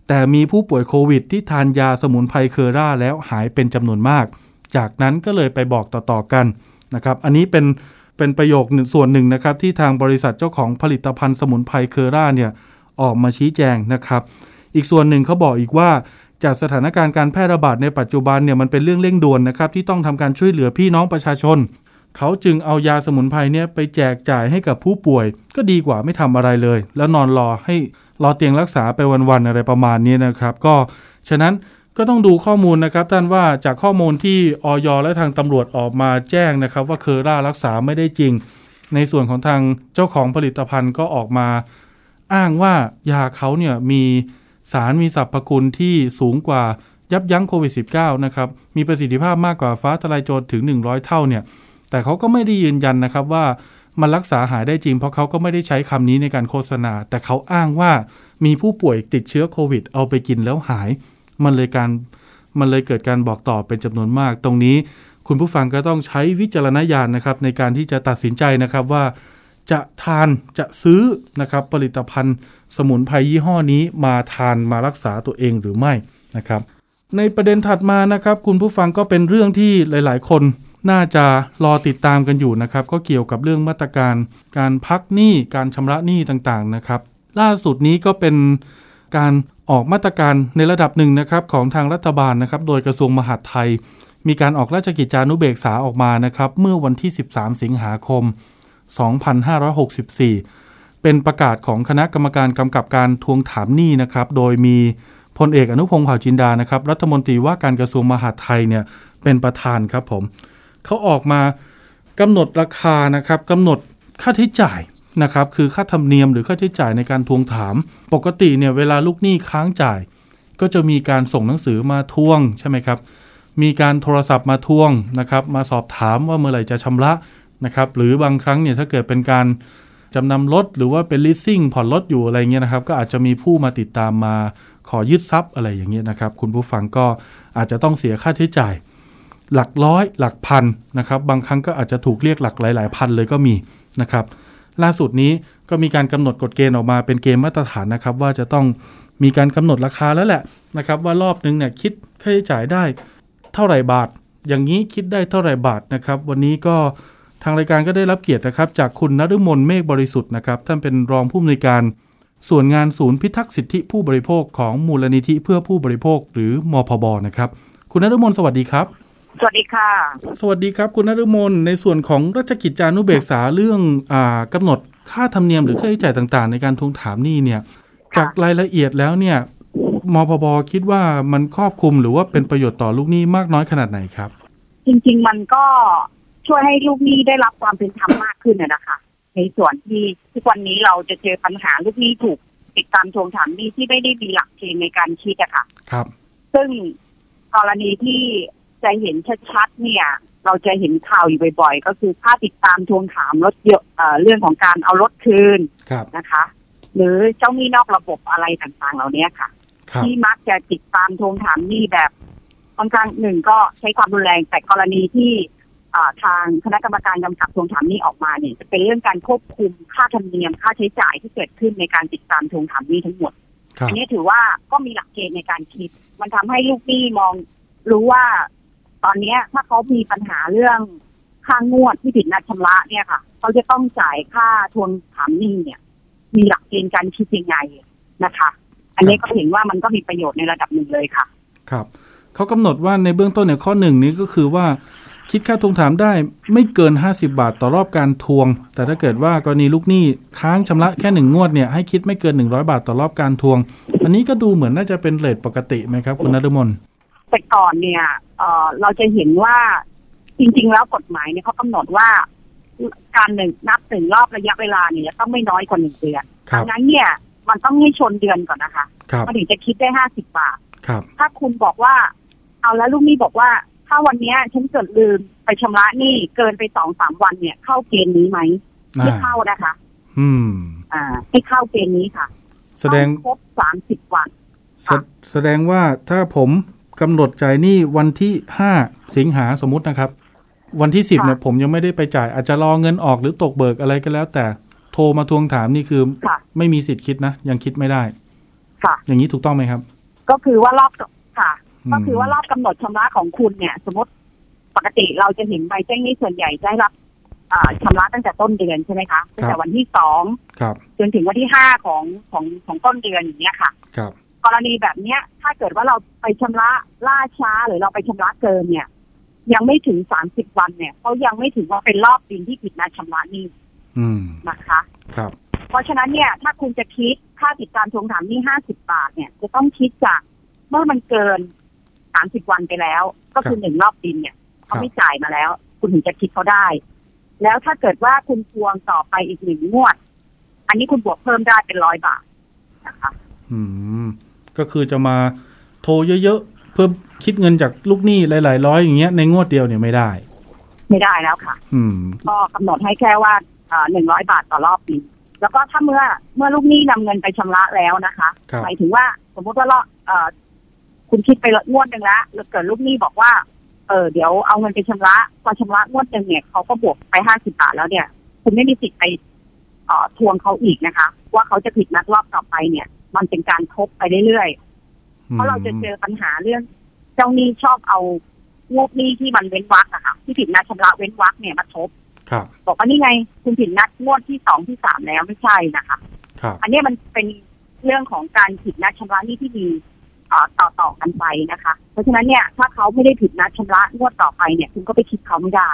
แต่มีผู้ป่วยโควิด ที่ทานยาสมุนไพรเคอร่าแล้วหายเป็นจำนวนมาก จากนั้นก็เลยไปบอกต่อๆกันนะครับอันนี้เป็นเป็นประโยคหนึ่งส่วนหนึ่งนะครับที่ทางบริษัทเจ้าของผลิตภัณฑ์สมุนไพรเคอร่าเนี่ยออกมาชี้แจงนะครับ อีกส่วนหนึ่งเขาบอกอีกว่า จากสถานการณ์การแพร่ระบาดในปัจจุบันเนี่ยมันเป็นเรื่องเร่งด่วนนะครับที่ต้องทำการช่วยเหลือพี่น้องประชาชน เขาจึงเอายาสมุนไพรเนี่ยไปแจกจ่ายให้กับผู้ป่วย ก็ดีกว่าไม่ทำอะไรเลย แล้วนอนรอให้รอเตียงรักษาไปวันๆอะไรประมาณนี้นะครับ ก็ฉะนั้นก็ต้องดูข้อมูลนะครับท่านว่าจากข้อมูลที่ออยและทางตำรวจออกมาแจ้งนะครับ ว่าเคอร่ารักษาไม่ได้จริง ในส่วนของทางเจ้าของผลิตภัณฑ์ก็ออกมา อ้างว่ายาเขาเนี่ยมี สารมีสรรพคุณที่สูงกว่ายับยั้งโควิด -19 นะครับ มีประสิทธิภาพมากกว่าฟ้าทลายโจรถึง 100 เท่าเนี่ย แต่เขาก็ไม่ได้ยืนยันนะครับว่ามันรักษาหายได้จริง เพราะเขาก็ไม่ได้ใช้คำนี้ในการโฆษณา แต่เขาอ้างว่ามีผู้ป่วยติดเชื้อโควิด เอาไปกินแล้วหาย มันเลยการมันเลยเกิดการบอกต่อเป็นจำนวนมาก ตรงนี้คุณผู้ฟังก็ต้องใช้วิจารณญาณนะครับในการที่จะตัดสินใจนะครับว่า จะทานจะซื้อนะครับผลิตภัณฑ์สมุนไพรยี่ห้อนี้มาทานมารักษาตัวเองหรือไม่นะครับ ในประเด็นถัดมานะครับ คุณผู้ฟังก็เป็นเรื่องที่หลาย ๆ คนน่าจะรอติดตามกันอยู่นะครับ ก็เกี่ยวกับเรื่องมาตรการ การพักหนี้การชำระหนี้ต่างๆนะครับ ล่าสุดนี้ก็เป็นการออกมาตรการในระดับหนึ่งนะครับของทางรัฐบาลนะครับ โดยกระทรวงมหาดไทย มีการออกราชกิจจานุเบกษาออกมานะครับ เมื่อวันที่ 13 สิงหาคม 2564 เป็นประกาศของคณะกรรมการกำกับการทวงถามหนี้นะครับ โดยมีพลเอกอนุพงศ์เผ่าจินดานะครับ รัฐมนตรีว่าการกระทรวงมหาดไทยเนี่ยเป็นประธานครับผมเขาออกมากำหนดราคานะครับกำหนดค่าใช้จ่ายนะครับ คือค่าธรรมเนียมหรือค่าใช้จ่ายในการทวงถาม ปกติเนี่ยเวลาลูกหนี้ค้างจ่าย ก็จะมีการส่งหนังสือมาทวงใช่ไหมครับ มีการโทรศัพท์มาทวงนะครับ มาสอบถามว่าเมื่อไหร่จะชำระ นะครับหรือบางครั้งเนี่ยถ้าเกิดเป็นการจำนำรถหรือว่าเป็น leasing ผ่อนรถอยู่อะไรเงี้ยนะครับ ก็อาจจะมีผู้มาติดตามมาขอยึดทรัพย์อะไรอย่างเงี้ยนะครับ คุณผู้ฟังก็อาจจะต้องเสียค่าใช้จ่าย หลักร้อยหลักพันนะครับ บางครั้งก็อาจจะถูกเรียกหลักหลาย ๆ พันเลยก็มีนะครับ ล่าสุดนี้ก็มีการกำหนดกฎเกณฑ์ออกมาเป็นเกณฑ์มาตรฐานนะครับ ว่าจะต้องมีการกำหนดราคาแล้วแหละนะครับ ว่ารอบนึงเนี่ยคิดค่าใช้จ่ายได้เท่าไหร่บาท อย่างนี้คิดได้เท่าไหร่บาทนะครับ วันนี้ก็ ทางรายการก็ได้รับเกียรตินะครับ จากคุณนฤมลเมฆบริสุทธิ์นะครับ ท่านเป็นรองผู้อำนวยการ ส่วนงานศูนย์พิทักษ์สิทธิผู้บริโภคของมูลนิธิเพื่อผู้บริโภคหรือมพบนะครับ คุณนฤมลสวัสดีครับ สวัสดีค่ะ สวัสดีครับ คุณนฤมลในส่วนของราชกิจจานุเบกษาเรื่องอากำหนดค่าธรรมเนียมหรือค่าใช้จ่ายต่างๆ ในการทวงถามหนี้เนี่ย จากรายละเอียดแล้วเนี่ยมพบคิดว่ามันครอบคลุมหรือว่าเป็นประโยชน์ต่อลูกหนี้มากน้อยขนาดไหนครับ จริง ๆ มันก็ ช่วยให้ลูกหนี้ได้รับความเป็นธรรมมากขึ้นนะนะคะ ในส่วนที่ทุกวันนี้เราจะเจอปัญหาลูกหนี้ถูกติดตามทวงถามหนี้ที่ไม่ได้มีหลักเกณฑ์ในการคิดอะค่ะ ครับ ซึ่งกรณีที่จะเห็นชัดๆเนี่ย เราจะเห็นข่าวอยู่บ่อยๆ ก็คือค่าติดตามทวงถามรถเยอะเอ่อเรื่องของการเอารถคืนครับนะคะ หรือเจ้าหนี้นอกระบบอะไรต่างๆ เหล่านี้ค่ะครับที่มักจะติดตามทวงถามหนี้แบบค่อนข้างหนึ่งก็ใช้ความรุนแรงแต่กรณีที่อ่า ทางคณะกรรมการกำกับทวงถามหนี้ออกมาเนี่ยจะเป็นเรื่องการควบคุมค่าธรรมเนียมค่าใช้จ่ายที่เกิดขึ้นในการติดตามทวงถามหนี้ทั้งหมดครับอันนี้ถือว่าก็มีหลักเกณฑ์ในการคิด มันทำให้ลูกหนี้มองรู้ว่า ตอนเนี้ยถ้าเขามีปัญหาเรื่องค่างวดที่ผิดนัดชำระเนี่ยค่ะ เขาจะต้องจ่ายค่าทวงถามหนี้เนี่ย มีหลักเกณฑ์การคิดยังไงนะคะ อันนี้ก็เห็นว่ามันก็มีประโยชน์ในระดับหนึ่งเลยค่ะ ครับเขากำหนดว่าในเบื้องต้นเนี่ยข้อหนึ่งนี้ก็คือว่า คิดค่าทวงถามได้ไม่เกิน 50 บาทต่อรอบการทวง แต่ถ้าเกิดว่ากรณีลูกหนี้ค้างชำระแค่หนึ่งงวดเนี่ยให้คิดไม่เกิน 100 บาทต่อรอบการทวง อันนี้ก็ดูเหมือนน่าจะเป็นเรทปกติไหมครับคุณนฤมลแต่ก่อนเนี่ยเอ่อเราจะเห็นว่าจริง ๆ แล้วกฎหมายเนี่ยเขากำหนดว่า การหนึ่งนับหนึ่งรอบระยะเวลาเนี่ยจะต้องไม่น้อยกว่าหนึ่งเดือนครับดังนั้นเนี่ยมันต้องให้ชนเดือนก่อนนะคะครับมันถึงจะคิดได้ห้าสิบบาทครับถ้าคุณบอกว่า เอาแล้วลูกหนี้บอกว่า ถ้าวันเนี้ยฉันเกิดลืมไปชำระหนี้เกินไปสองสามวันเนี่ย เข้าเกณฑ์นี้ไหมไม่อ่าเข้านะคะ อืม อ่าไม่เข้าเกณฑ์นี้ค่ะ แสดงต้องครบสามสิบวันแสแสดงว่าถ้าผมกำหนดจ่ายหนี้วันที่5สิงหาสมมตินะครับ วันที่10เนี่ยผมยังไม่ได้ไปจ่าย อาจจะรอเงินออกหรือตกเบิกอะไรก็แล้ว แต่โทรมาทวงถามนี่คือค่ะไม่มีสิทธิ์คิดนะยังคิดไม่ได้ ค่ะ อย่างนี้ถูกต้องไหมครับ ก็คือว่ารอบค่ะอืม ก็คือว่ารอบกำหนดชำระของคุณเนี่ย สมมติปกติเราจะเห็นใบแจ้งหนี้ส่วนใหญ่ได้รับอ่าชำระตั้งแต่ต้นเดือนใช่ไหมคะตั้งแต่วันที่สองครับจนถึงวันที่ห้าของของของต้นเดือนอย่างเงี้ยค่ะครับกรณีแบบเนี้ย ถ้าเกิดว่าเราไปชำระล่าช้าหรือเราไปชำระเกินเนี่ย ยังไม่ถึงสามสิบวันเนี่ยเขายังไม่ถือว่าเป็นรอบบินที่ผิดนัดชำระหนี้อืมนะคะ ครับ เพราะฉะนั้นเนี่ย ถ้าคุณจะคิดค่าติดตามทวงถามหนี้ห้าสิบบาทเนี่ย จะต้องคิดจากเมื่อมันเกิน สามสิบวันไปแล้ว ก็คือหนึ่งรอบบินเนี่ยครัเขาบไม่จ่ายมาแล้ว คุณถึงจะคิดเขาได้ แล้วถ้าเกิดว่าคุณทวงต่อไปอีกหนึ่งงวด อันนี้คุณบวกเพิ่มได้เป็นร้อยบาทนะคะอืมก็คือจะมาโทรเยอะๆเพื่อคิดเงินจากลูกหนี้หลายๆร้อยอย่างเงี้ยในงวดเดียวเนี่ยไม่ได้ ไม่ได้แล้วค่ะ อืม ก็กำหนดให้แค่ว่าหนึ่งร้อยบาทต่อรอบบินแล้วก็ถ้าเมื่อเมื่อลูกหนี้นำเงินไปชำระแล้วนะคะครับหมายถึงว่าสมมติว่ารอบเอ่อ คุณคิดไปงวดหนึ่งแล้วแล้วเกิดลูกหนี้บอกว่า เออเดี๋ยวเอาเงินไปชำระ พอชำระงวดหนึ่งเนี่ยเขาก็บวกไปห้าสิบาทแล้วเนี่ย คุณไม่มีสิทธิ์ไปเอ่อทวงเขาอีกนะคะ ว่าเขาจะผิดนัดรอบต่อไปเนี่ย มันเป็นการทบไปเรื่อยๆเพราะเราจะเจอปัญหาเรื่อง เจ้าหนี้ชอบเอางวดหนี้ที่มันเว้นวรรคอะค่ะ ที่ผิดนัดชำระเว้นวรรคเนี่ยมาทบครับบอกว่านี่ไง คุณผิดนัดงวดที่สองที่สามแล้วไม่ใช่นะคะ ครับ อันเนี้ยมันเป็นเรื่องของการผิดนัดชำระหนี้ที่มีเออ่อ ต่อต่อกันไปนะคะ เพราะฉะนั้นเนี่ยถ้าเขาไม่ได้ผิดนัดชำระงวดต่อไปเนี่ย คุณก็ไปคิดเขาไม่ได้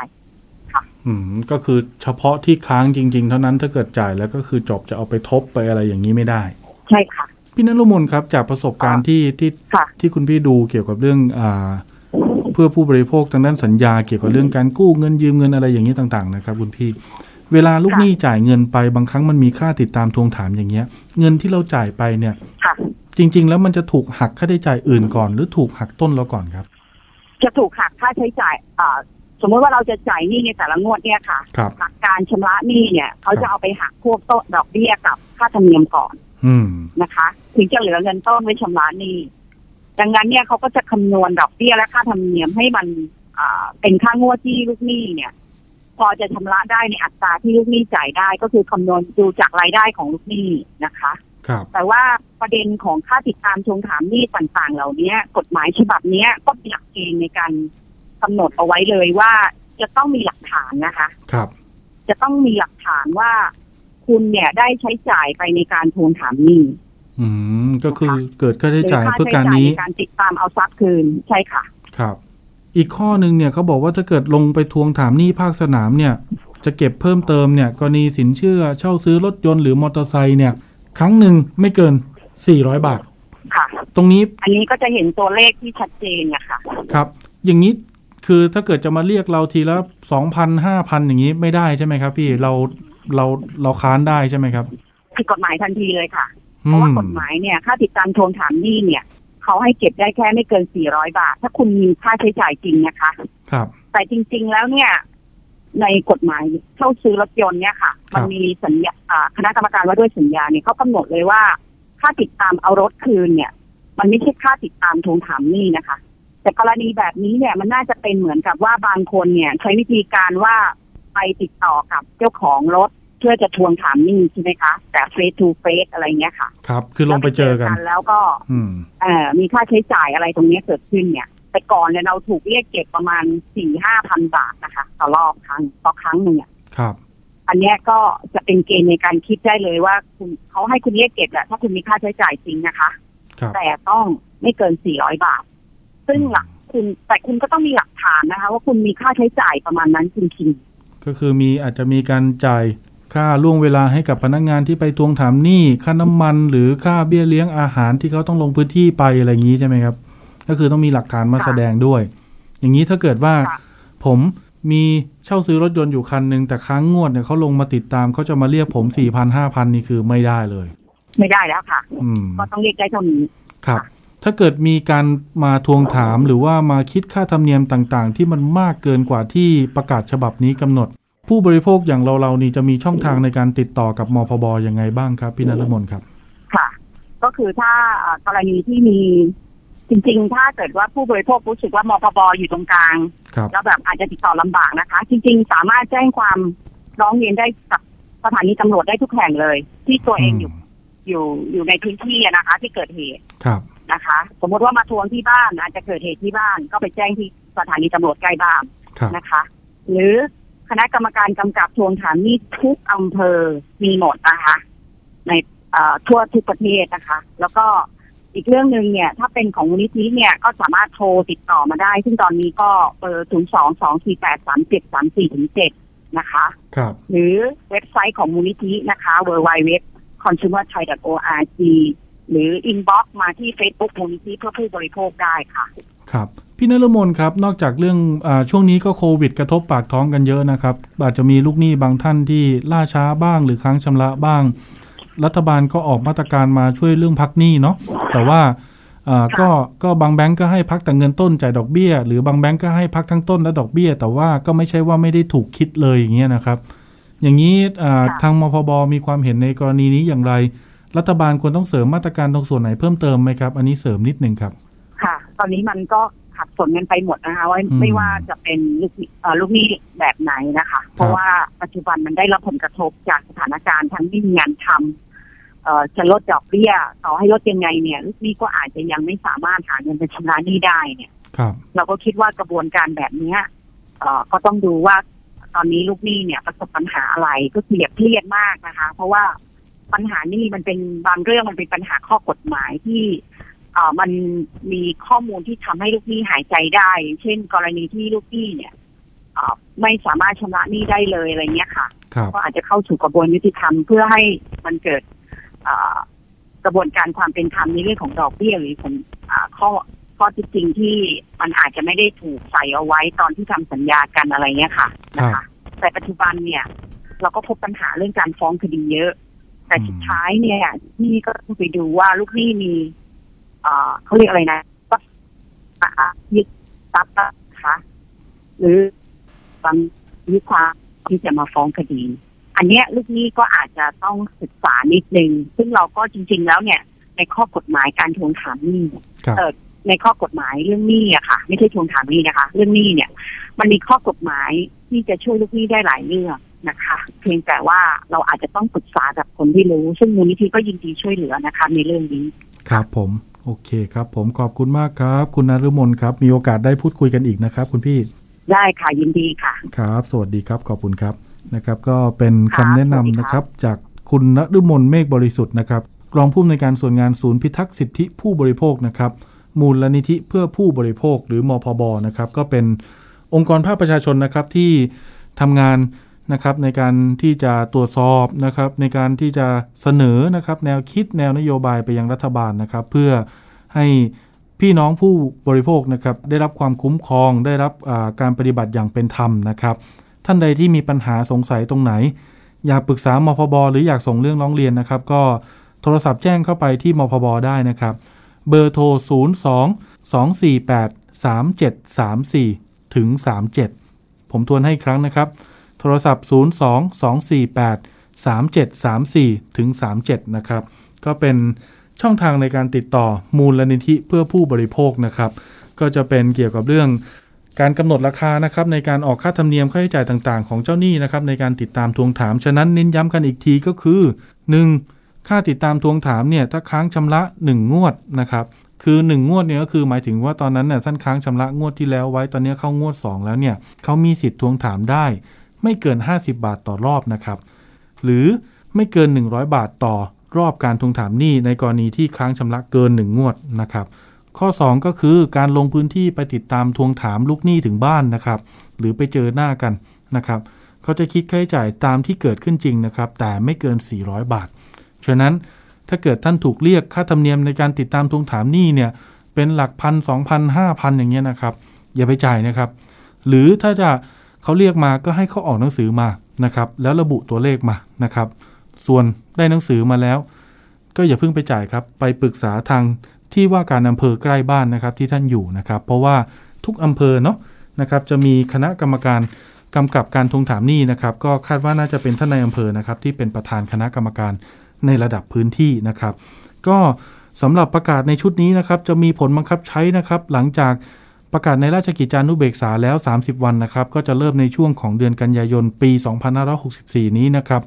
อืมก็คือเฉพาะที่ค้างจริง ๆ เท่านั้นถ้าเกิดจ่ายแล้วก็คือจบจะเอาไปทบไปอะไรอย่างนี้ไม่ได้ ใช่ค่ะ พี่นรุมนครับจากประสบการณ์ที่ที่ค่ะที่คุณพี่ดูเกี่ยวกับเรื่องอ่าเพื่อผู้บริโภคทางด้านสัญญาเกี่ยวกับเรื่องการกู้เงินยืมเงินอะไรอย่างนี้ต่าง ๆ นะครับ คุณพี่ เวลาลูกค่ะหนี้จ่ายเงินไปบางครั้งมันมีค่าติดตามทวงถามอย่างเงี้ย เงินที่เราจ่ายไปเนี่ยค่ะ จริง ๆ แล้วมันจะถูกหักค่าใช้จ่ายอื่นก่อน หรือถูกหักต้นเราก่อนครับ จะถูกหักค่าใช้จ่ายอ่าสมมติว่าเราจะจ่ายหนี้ในแต่ละงวดเนี่ยค่ะครับหลักการชำระหนี้เนี่ยเขาจะเอาไปหักพวกต้นดอกเบี้ยกับค่าธรรมเนียมก่อน อืมนะคะ ถึงจะเหลือเงินต้นไว้ชำระหนี้ดังนั้นเนี่ยเขาก็จะคำนวณดอกเบี้ยและค่าธรรมเนียมให้มันอ่าเป็นค่างวดที่ลูกหนี้เนี่ย พอจะชำระได้ในอัตราที่ลูกหนี้จ่ายได้ก็คือคำนวณดูจากรายได้ของลูกหนี้นะคะครับ แต่ว่าประเด็นของค่าติดตามทวงถามหนี้ต่างๆ เหล่านี้กฎหมายฉบับเนี้ยก็มีหลักเกณฑ์ในการกำหนดเอาไว้เลยว่าจะต้องมีหลักฐานนะคะ ครับ จะต้องมีหลักฐานว่าคุณเนี่ยได้ใช้จ่ายไปในการทวงถามหนี้อืมก็คือเกิดค่าใช้จ่ายหรือค่าเพื่อใช้การจ่ายนี้ในการติดตามเอาทรัพย์คืนใช่ค่ะ ครับ อีกข้อหนึ่งเนี่ยเขาบอกว่าถ้าเกิดลงไปทวงถามหนี้ภาคสนามเนี่ย จะเก็บเพิ่มเติมเนี่ยกรณีสินเชื่อเช่าซื้อรถยนต์หรือมอเตอร์ไซค์เนี่ย ครั้งหนึ่งไม่เกิน 400 บาท ค่ะ ตรงนี้อันนี้ก็จะเห็นตัวเลขที่ชัดเจนนะคะครับ อย่างนี้คือถ้าเกิดจะมาเรียกเราทีละสองพันห้าพันอย่างนี้ไม่ได้ใช่ไหมครับ พี่เราเราเราค้านได้ใช่ไหมครับผิดกฎหมายทันทีเลยค่ะอืเพราะว่ากฎหมายเนี่ยค่าติดตามทวงถามหนี้เนี่ยเขาให้เก็บได้แค่ไม่เกิน 400 บาท ถ้าคุณมีค่าใช้จ่ายจริงนะคะ ครับ แต่จริง ๆ แล้วเนี่ย ในกฎหมายเช่าซื้อรถยนต์เนี่ยค่ะครับมันมีสัญญาอ่าคณะกรรมการว่าด้วยสัญญาเนี่ยเขากำหนดเลยว่า ค่าติดตามเอารถคืนเนี่ย มันไม่ใช่ค่าติดตามทวงถามหนี้นะคะ แต่กรณีแบบนี้เนี่ยมันน่าจะเป็นเหมือนกับว่าบางคนเนี่ยใช้วิธีการว่าไปติดต่อกับเจ้าของรถเพื่อจะทวงถามหนี้ใช่ไหมคะแต่เฟสทูเฟสอะไรเงี้ยค่ะ ครับ คือลงไปเจอกัน แล้วก็ อืมเอ่อมีค่าใช้จ่ายอะไรตรงเนี้ยเกิดขึ้นเนี่ย แต่ก่อนเนี่ยเราถูกเรียกเก็บประมาณสี่ห้าพันบาทนะคะต่อรอบครั้งต่อครั้งหนึ่งอะครับอันเนี้ยก็จะเป็นเกณฑ์ในการคิดได้เลยว่าคุณเขาให้คุณเรียกเก็บแหละถ้าคุณมีค่าใช้จ่ายจริงนะคะครับแต่ต้องไม่เกินสี่ร้อยบาท ซึ่งหลักคุณแต่คุณก็ต้องมีหลักฐานนะคะ ว่าคุณมีค่าใช้จ่ายประมาณนั้นจริงก็คือมีอาจจะมีการจ่ายค่าล่วงเวลาให้กับพนักงานที่ไปทวงถามหนี้ค่าน้ำมัน หรือค่าเบี้ยเลี้ยงอาหารที่เขาต้องลงพื้นที่ไปอะไรอย่างนี้ใช่ไหมครับ ก็คือต้องมีหลักฐานมาค่ะแสดงด้วย อย่างนี้ถ้าเกิดว่าค่ะผมมีเช่าซื้อรถยนต์อยู่คันหนึ่งแต่ค้างงวดเนี่ยเขาลงมาติดตามเขาจะมาเรียกผมสี่พันห้าพันนี่คือไม่ได้เลยๆไม่ได้แล้วค่ะอืมก็ต้องเรียกได้เท่านี้ครับค่ะถ้าเกิดมีการมาทวงถามหรือว่ามาคิดค่าธรรมเนียมต่างๆ ที่มันมากเกินกว่าที่ประกาศฉบับนี้กำหนด ผู้บริโภคอย่างเราเราๆนี่จะมีช่องทางในการติดต่อกับมพบยังไงบ้างครับพี่นรมนครับ ค่ะ ก็คือถ้าเอ่อกรณีที่มี จริงๆ ถ้าเกิดว่าผู้บริโภครู้สึกว่ามพบอยู่ตรงกลางครับแล้วแบบอาจจะติดต่อลำบากนะคะ จริง ๆ สามารถแจ้งความร้องเรียนได้กับสถานีตำรวจได้ทุกแห่งเลย ที่ตัวเองอยู่อยู่อยู่ในพื้นที่อะนะคะ ที่เกิดเหตุครับนะคะ สมมติว่ามาทวงที่บ้านอาจจะเกิดเหตุที่บ้าน ก็ไปแจ้งที่สถานีตำรวจใกล้บ้านครับนะคะ หรือคณะกรรมการกำกับทวงถามหนี้ทุกอำเภอมีหมดนะคะ ในเอ่อทั่วทุกประเทศนะคะ แล้วก็ อีกเรื่องหนึ่งเนี่ย ถ้าเป็นของมูลนิธิเนี่ยก็สามารถโทรติดต่อมาได้ ซึ่งตอนนี้ก็เบอร์ศูนย์สองสองสี่แปดสามเจ็ดสามสี่ถึงเจ็ดนะคะ ครับ หรือเว็บไซต์ของมูลนิธินะคะ w w w consumer thai org หรือ inbox มาที่ Facebook มูลนิธิเพื่อผู้บริโภคได้ค่ะ ครับ พี่นรมนครับ นอกจากเรื่องอาช่วงนี้ก็โควิดกระทบปากท้องกันเยอะนะครับ อาจจะมีลูกหนี้บางท่านที่ล่าช้าบ้างหรือค้างชำระบ้าง รัฐบาลก็ออกมาตรการมาช่วยเรื่องพักหนี้เนาะแต่ว่าอ่าก็ก็บางแบงก์ก็ให้พักแต่เงินต้นจ่ายดอกเบี้ย หรือบางแบงก์ก็ให้พักทั้งต้นและดอกเบี้ย แต่ว่าก็ไม่ใช่ว่าไม่ได้ถูกคิดเลยอย่างเงี้ยนะครับ อย่างนี้อ่าค่ะทางมพบมีความเห็นในกรณีนี้อย่างไร รัฐบาลควรต้องเสริมมาตรการตรงส่วนไหนเพิ่มเติมไหมครับ อันนี้เสริมนิดนึงครับ ค่ะ ตอนนี้มันก็ ขัดสนกันไปหมดนะคะว่าอืมไม่ว่าจะเป็นลูกหนี้เอ่อลูกหนี้แบบไหนนะคะ เพราะว่าปัจจุบันมันได้รับผลกระทบจากสถานการณ์ทั้งไม่มีงานทำเอ่อจะลดดอกเบี้ยต่อให้ลดยังไงเนี่ยลูกหนี้ก็อาจจะยังไม่สามารถหาเงินไปชำระหนี้ได้เนี่ยครับเราก็คิดว่ากระบวนการแบบเนี้ยเอ่อก็ต้องดูว่าตอนนี้ลูกหนี้เนี่ยประสบปัญหาอะไรก็เกลียดเครียดมากนะคะ เพราะว่าปัญหานี่มันเป็นบางเรื่องมันเป็นปัญหาข้อกฎหมายที่อ่า มันมีข้อมูลที่ทำให้ลูกหนี้หายใจได้ เช่น กรณีที่ลูกหนี้เนี่ยอ่าไม่สามารถชำระหนี้ได้เลยอะไรเงี้ยค่ะครับก็อาจจะเข้าสู่กระบวนยุติธรรมเพื่อให้มันเกิดอ่ากระบวนการความเป็นธรรมในเรื่องของดอกเบี้ยหรือผลอ่าข้อข้อที่จริงที่มันอาจจะไม่ได้ถูกใส่เอาไว้ตอนที่ทำสัญญากันอะไรเงี้ยค่ะนะคะ แต่ปัจจุบันเนี่ย เราก็พบปัญหาเรื่องการฟ้องคดีเยอะ แต่สุดท้ายเนี่ยนี่ก็ต้องไปดูว่าลูกหนี้มีอ่า เขาเรียกอะไรนะก็อ่ายึดทรัพย์นะคะหรือบางยึดความที่จะมาฟ้องคดี อันเนี้ยลูกหนี้ก็อาจจะต้องศึกษานิดนึง ซึ่งเราก็จริง ๆ แล้วเนี่ย ในข้อกฎหมายการทวงถามหนี้ครับเออในข้อกฎหมายเรื่องหนี้อะค่ะ ไม่ใช่ทวงถามหนี้นะคะ เรื่องหนี้เนี่ย มันมีข้อกฎหมายที่จะช่วยลูกหนี้ได้หลายเรื่องนะคะ เพียงแต่ว่าเราอาจจะต้องปรึกษากับคนที่รู้ ซึ่งมูลนิธิก็ยินดีช่วยเหลือนะคะ ในเรื่องนี้ ครับผม โอเคครับ ผมขอบคุณมากครับ คุณนฤมลครับ มีโอกาสได้พูดคุยกันอีกนะครับ คุณพี่ได้ค่ะยินดีค่ะ ครับ สวัสดีครับขอบคุณครับนะครับ ก็เป็นครัคำบแนะสวัสดีนำครับนะครับ จากคุณนฤมลเมฆบริสุทธิ์นะครับรองผู้อำนวยการส่วนงานศูนย์พิทักษ์สิทธิผู้บริโภคนะครับมูลนิธิเพื่อผู้บริโภคหรือมพบนะครับ ก็เป็นองค์กรภาคประชาชนนะครับที่ทำงาน นะครับในการที่จะตรวจสอบนะครับในการที่จะเสนอนะครับแนวคิดแนวนโยบายไปยังรัฐบาลนะครับ เพื่อให้พี่น้องผู้บริโภคนะครับได้รับความคุ้มครองได้รับการปฏิบัติอย่างเป็นธรรมนะครับ ท่านใดที่มีปัญหาสงสัยตรงไหน อยากปรึกษามพบหรืออยากส่งเรื่องร้องเรียนนะครับ ก็โทรศัพท์แจ้งเข้าไปที่มพบได้นะครับ เบอร์โทร 02 248 3734 ถึง 37 ผมทวนให้อีกครั้งนะครับ โทรศัพท์ 02 248 3734ถึง37 นะครับ ก็เป็นช่องทางในการติดต่อมูลนิธิเพื่อผู้บริโภคนะครับ ก็จะเป็นเกี่ยวกับเรื่องการกำหนดราคานะครับในการออกค่าธรรมเนียมค่าใช้จ่ายต่างๆ ของเจ้าหนี้นะครับในการติดตามทวงถาม ฉะนั้นเน้นย้ำกันอีกทีก็คือ 1. ค่าติดตามทวงถามเนี่ยถ้าค้างชำระ 1 งวดนะครับคือ 1 งวดเนี่ยก็คือหมายถึงว่าตอนนั้นเนี่ยท่านค้างชำระงวดที่แล้วไว้ตอนนี้เข้างวด 2 แล้วเนี่ยเขามีสิทธิ์ทวงถามได้ ไม่เกิน 50 บาทต่อรอบนะครับ หรือไม่เกิน 100 บาทต่อรอบการทวงถามหนี้ในกรณีที่ค้างชำระเกิน 1 งวดนะครับ ข้อ 2 ก็คือการลงพื้นที่ไปติดตามทวงถามลูกหนี้ถึงบ้านนะครับ หรือไปเจอหน้ากันนะครับ เขาจะคิดค่าใช้จ่ายตามที่เกิดขึ้นจริงนะครับ แต่ไม่เกิน 400 บาท ฉะนั้นถ้าเกิดท่านถูกเรียกค่าธรรมเนียมในการติดตามทวงถามหนี้เนี่ยเป็นหลักพันสองพันห้าพันอย่างเงี้ยนะครับ อย่าไปจ่ายนะครับ หรือถ้าจะ เขาเรียกมาก็ให้เขาออกหนังสือมานะครับ แล้วระบุตัวเลขมานะครับ ส่วนได้หนังสือมาแล้ว ก็อย่าเพิ่งไปจ่ายครับ ไปปรึกษาทางที่ว่าการอำเภอใกล้บ้านนะครับที่ท่านอยู่นะครับ เพราะว่าทุกอำเภอเนาะนะครับจะมีคณะกรรมการกำกับการทวงถามหนี้นะครับ ก็คาดว่าน่าจะเป็นท่านในอำเภอนะครับ ที่เป็นประธานคณะกรรมการในระดับพื้นที่นะครับ ก็สำหรับประกาศในชุดนี้นะครับ จะมีผลบังคับใช้นะครับ หลังจาก ประกาศในราชกิจจานุเบกษาแล้ว 30 วันนะครับ ก็จะเริ่มในช่วงของเดือนกันยายนปี 2564 นี้นะครับ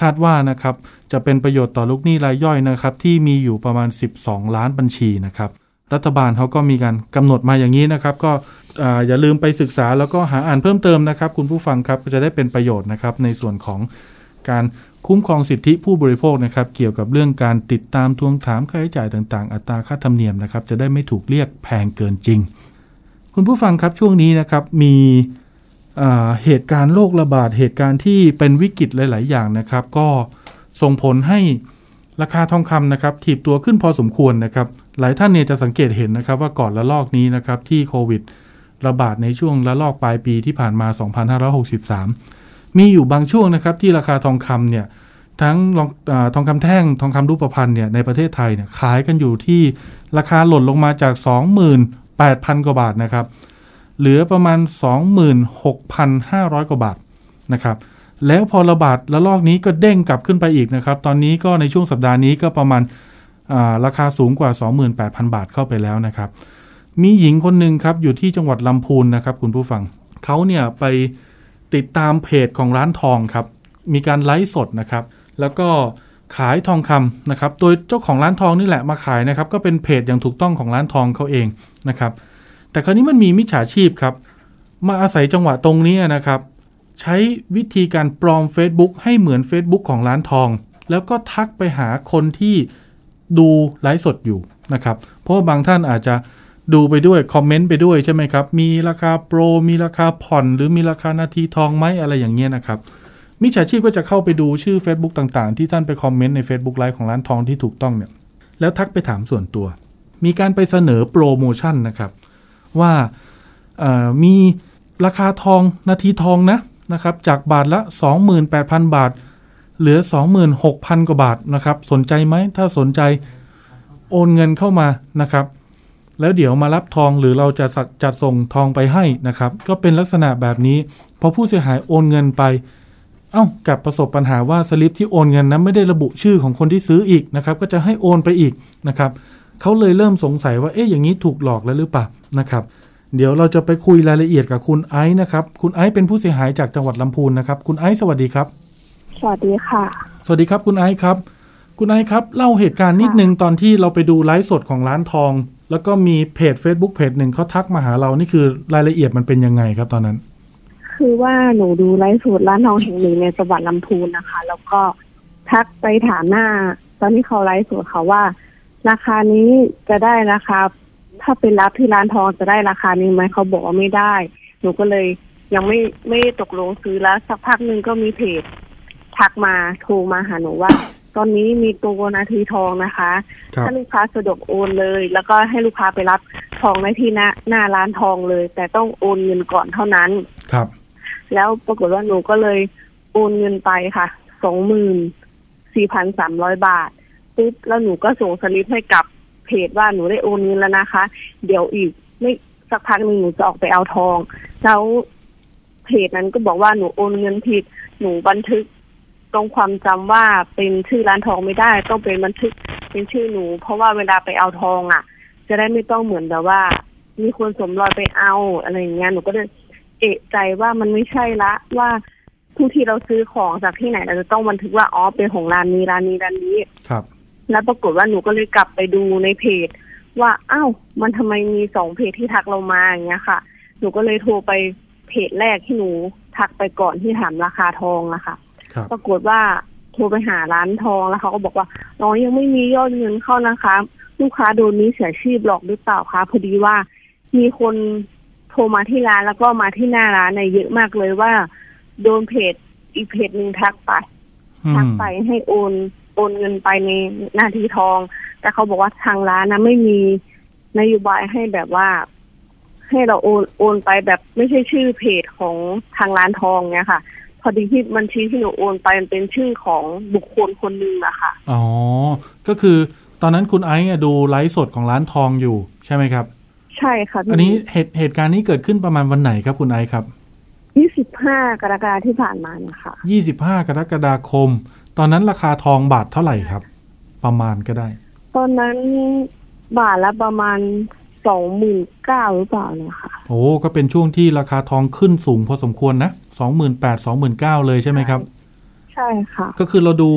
คาดว่านะครับจะเป็นประโยชน์ต่อลูกหนี้รายย่อยนะครับ ที่มีอยู่ประมาณ 12 ล้านบัญชีนะครับ รัฐบาลเขาก็มีการกำหนดมาอย่างนี้นะครับ ก็อ่าอย่าลืมไปศึกษาแล้วก็หาอ่านเพิ่มเติมนะครับ คุณผู้ฟังครับก็จะได้เป็นประโยชน์นะครับ ในส่วนของการคุ้มครองสิทธิผู้บริโภคนะครับ เกี่ยวกับเรื่องการติดตามทวงถามค่าใช้จ่ายต่าง ๆ อัตราค่าธรรมเนียมนะครับ จะได้ไม่ถูกเรียกแพงเกินจริง คุณผู้ฟังครับช่วงนี้นะครับมีเหตุการณ์โรคระบาดเหตุการณ์ที่เป็นวิกฤตหลาย ๆ อย่างนะครับ ก็ส่งผลให้ราคาทองคำนะครับถีบตัวขึ้นพอสมควรนะครับ หลายท่านเนี่ยจะสังเกตเห็นนะครับ ว่าก่อนละลอกนี้นะครับที่โควิด ระบาดในช่วงละลอกปลายปีที่ผ่านมา 2563 มีอยู่บางช่วงนะครับที่ราคาทองคำเนี่ยทั้งอทองคำแท่งทองคำรูปพรรณเนี่ยในประเทศไทยเนี่ยขายกันอยู่ที่ราคาหล่นลงมาจาก 8,000 กว่าบาทนะครับ เหลือประมาณ 26,500 กว่าบาทนะครับ แล้วพอระบาดระลอกนี้ก็เด้งกลับขึ้นไปอีกนะครับ ตอนนี้ก็ในช่วงสัปดาห์นี้ก็ประมาณาราคาสูงกว่า 28,000 บาทเข้าไปแล้วนะครับ มีหญิงคนหนึ่งครับอยู่ที่จังหวัดลำพูนนะครับคุณผู้ฟังเขาเนี่ยไปติดตามเพจของร้านทองครับ มีการไลฟ์สดนะครับ แล้วก็ ขายทองคำนะครับ โดยเจ้าของร้านทองนี่แหละมาขายนะครับ ก็เป็นเพจอย่างถูกต้องของร้านทองเขาเองนะครับ แต่คราวนี้มันมีมิจฉาชีพครับ มาอาศัยจังหวะตรงนี้นะครับ ใช้วิธีการปลอม Facebook ให้เหมือน Facebook ของร้านทอง แล้วก็ทักไปหาคนที่ดูไลฟ์สดอยู่นะครับ เพราะว่าบางท่านอาจจะดูไปด้วย คอมเมนต์ไปด้วยใช่ไหมครับ มีราคาโปร มีราคาผ่อน หรือมีราคานาทีทองไหมอะไรอย่างเงี้ยนะครับ มิจฉาชีพก็จะเข้าไปดูชื่อ Facebook ต่างๆ ที่ท่านไปคอมเมนต์ใน Facebook ไลฟ์ของร้านทองที่ถูกต้องเนี่ย แล้วทักไปถามส่วนตัว มีการไปเสนอโปรโมชั่นนะครับ ว่ามีราคาทองนาทีทองนะนะครับ จากบาทละ 28,000 บาท เหลือ 26,000 กว่าบาทนะครับ สนใจไหม ถ้าสนใจโอนเงินเข้ามานะครับ แล้วเดี๋ยวมารับทองหรือเราจะจัดส่งทองไปให้นะครับ ก็เป็นลักษณะแบบนี้พอผู้เสียหายโอนเงินไป เอา้ากับประสบปัญหาว่าสลิปที่โอนเงินนั้นไม่ได้ระบุชื่อของคนที่ซื้ออีกนะครับก็จะให้โอนไปอีกนะครับเขาเลยเริ่มสงสัยว่าเอ๊ะอย่างนี้ถูกหลอกแล้วหรือเปล่านะครับเดี๋ยวเราจะไปคุยรายละเอียดกับคุณไอซ์นะครับ คุณไอซ์เป็นผู้เสียหายจากจังหวัดลำพูนนะครับ คุณไอซ์สวัสดีครับ สวัสดีค่ะ สวัสดีครับคุณไอซ์ครับ คุณไอซ์ครับ เล่าเหตุการณ์นิดนึงตอนที่เราไปดูไลฟ์สดของร้านทอง แล้วก็มีเพจ Facebook เพจหนึ่งเขาทักมาหาเรานี่คือรายละเอียดมันเป็นยังไงครับตอนนั้น คือว่าหนูดูไลฟ์สดร้านทองแห่งหนึ่งในจังหวัดลำพูนนะคะ แล้วก็ทักไปถามหน้า ตอนที่เขาไลฟ์สดเขาว่า ราคานี้จะได้ราคาถ้าเป็นรับที่ร้านทองจะได้ราคานี้ไหมเขาบอกว่าไม่ได้ หนูก็เลยยังไม่ไม่ตกลงซื้อแล้ว สักพักหนึ่งก็มีเพจทักมาโทรมาหาหนูว่า ตอนนี้มีตัวนาทีทองนะคะ ถ้าลูกค้าสะดวกโอนเลย แล้วก็ให้ลูกค้าไปรับทองในที่หน้าหน้าร้านทองเลย แต่ต้องโอนเงินก่อนเท่านั้น ครับ แล้วปรากฏว่าหนูก็เลยโอนเงินไปค่ะสองหมื่นสี่พันสามร้อยบาทปุ๊บแล้วหนูก็ส่งสลิปให้กับเพจว่าหนูได้โอนเงินแล้วนะคะ เดี๋ยวอีกไม่สักพักหนึ่งหนูจะออกไปเอาทอง แล้วเพจนั้นก็บอกว่าหนูโอนเงินผิด หนูบันทึกตรงความจำว่าเป็นชื่อร้านทองไม่ได้ ต้องเป็นบันทึกเป็นชื่อหนู เพราะว่าเวลาไปเอาทองอะ จะได้ไม่ต้องเหมือนแบบว่า มีคนสมรอยไปเอาอะไรอย่างเงี้ยหนูก็เลย เอะใจว่ามันไม่ใช่ละ ว่าทุกที่เราซื้อของจากที่ไหนเราจะต้องบันทึกว่าอ๋อเป็นของร้านนี้ร้านนี้ร้านนี้ครับ แล้วปรากฏว่าหนูก็เลยกลับไปดูในเพจ ว่าอ้าวมันทำไมมีสองเพจที่ทักเรามาอย่างเงี้ยค่ะ หนูก็เลยโทรไปเพจแรกที่หนูทักไปก่อนที่ถามราคาทองอะค่ะปรากฏว่าโทรไปหาร้านทองแล้วเขาก็บอกว่าน้องยังไม่มียอดเงินเข้านะคะ ลูกค้าโดนนี้เสียชีพหลอกหรือเปล่าคะพอดีว่ามีคนโทรมาที่ร้านแล้วก็มาที่หน้าร้านในเยอะมากเลยว่า โดนเพจอีกเพจหนึ่งทักไปทักไปให้โอนโอนเงินไปในนาทีทอง แต่เขาบอกว่าทางร้านนะไม่มีนโยบายให้แบบว่า ให้เราโอนโอนไปแบบไม่ใช่ชื่อเพจของทางร้านทองเนี่ยค่ะ พอดีที่บัญชีที่หนูโอนไปมันเป็นชื่อของบุคคลคนหนึ่งอะค่ะ อ๋อ ก็คือตอนนั้นคุณไอซ์ดูไลฟ์สดของร้านทองอยู่ใช่ไหมครับ ใช่ค่ะอันนี้เหตุเหตุการณ์นี้เกิดขึ้นประมาณวันไหนครับคุณไอซ์ครับยี่สิบห้ากรกฎาที่ผ่านมานะคะยี่สิบห้ากรกฎาคม ตอนนั้นราคาทองบาทเท่าไหร่ครับ ประมาณก็ได้ ตอนนั้นบาทละประมาณสองหมื่นเก้าหรือเปล่าเนี่ยค่ะโอ้ก็เป็นช่วงที่ราคาทองขึ้นสูงพอสมควรนะสองหมื่นแปดสองหมื่นเก้าเลยใช่ไหมครับ ใช่ค่ะ ก็คือเราดู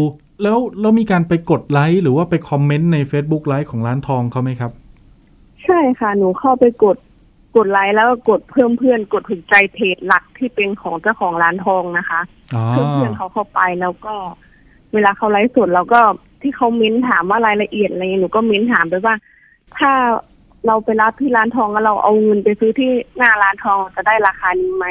แล้วเรามีการไปกดไลค์หรือว่าไปคอมเมนต์ใน Facebook ไลฟ์ของร้านทองเขาไหมครับ ใช่ค่ะ หนูเข้าไปกดกดไลค์แล้วก็กดเพิ่มเพื่อนกดถูกใจเพจหลักที่เป็นของเจ้าของร้านทองนะคะเพื่อนเพื่อนเขาเข้าไปแล้วก็ เวลาเขาไลฟ์สดเราก็ที่เขาเม้นถามว่ารายละเอียดอะไรหนูก็เม้นถามไปว่า ถ้าเราไปรับที่ร้านทองแล้วเราเอาเงินไปซื้อที่หน้าร้านทองจะได้ราคานี้ไหม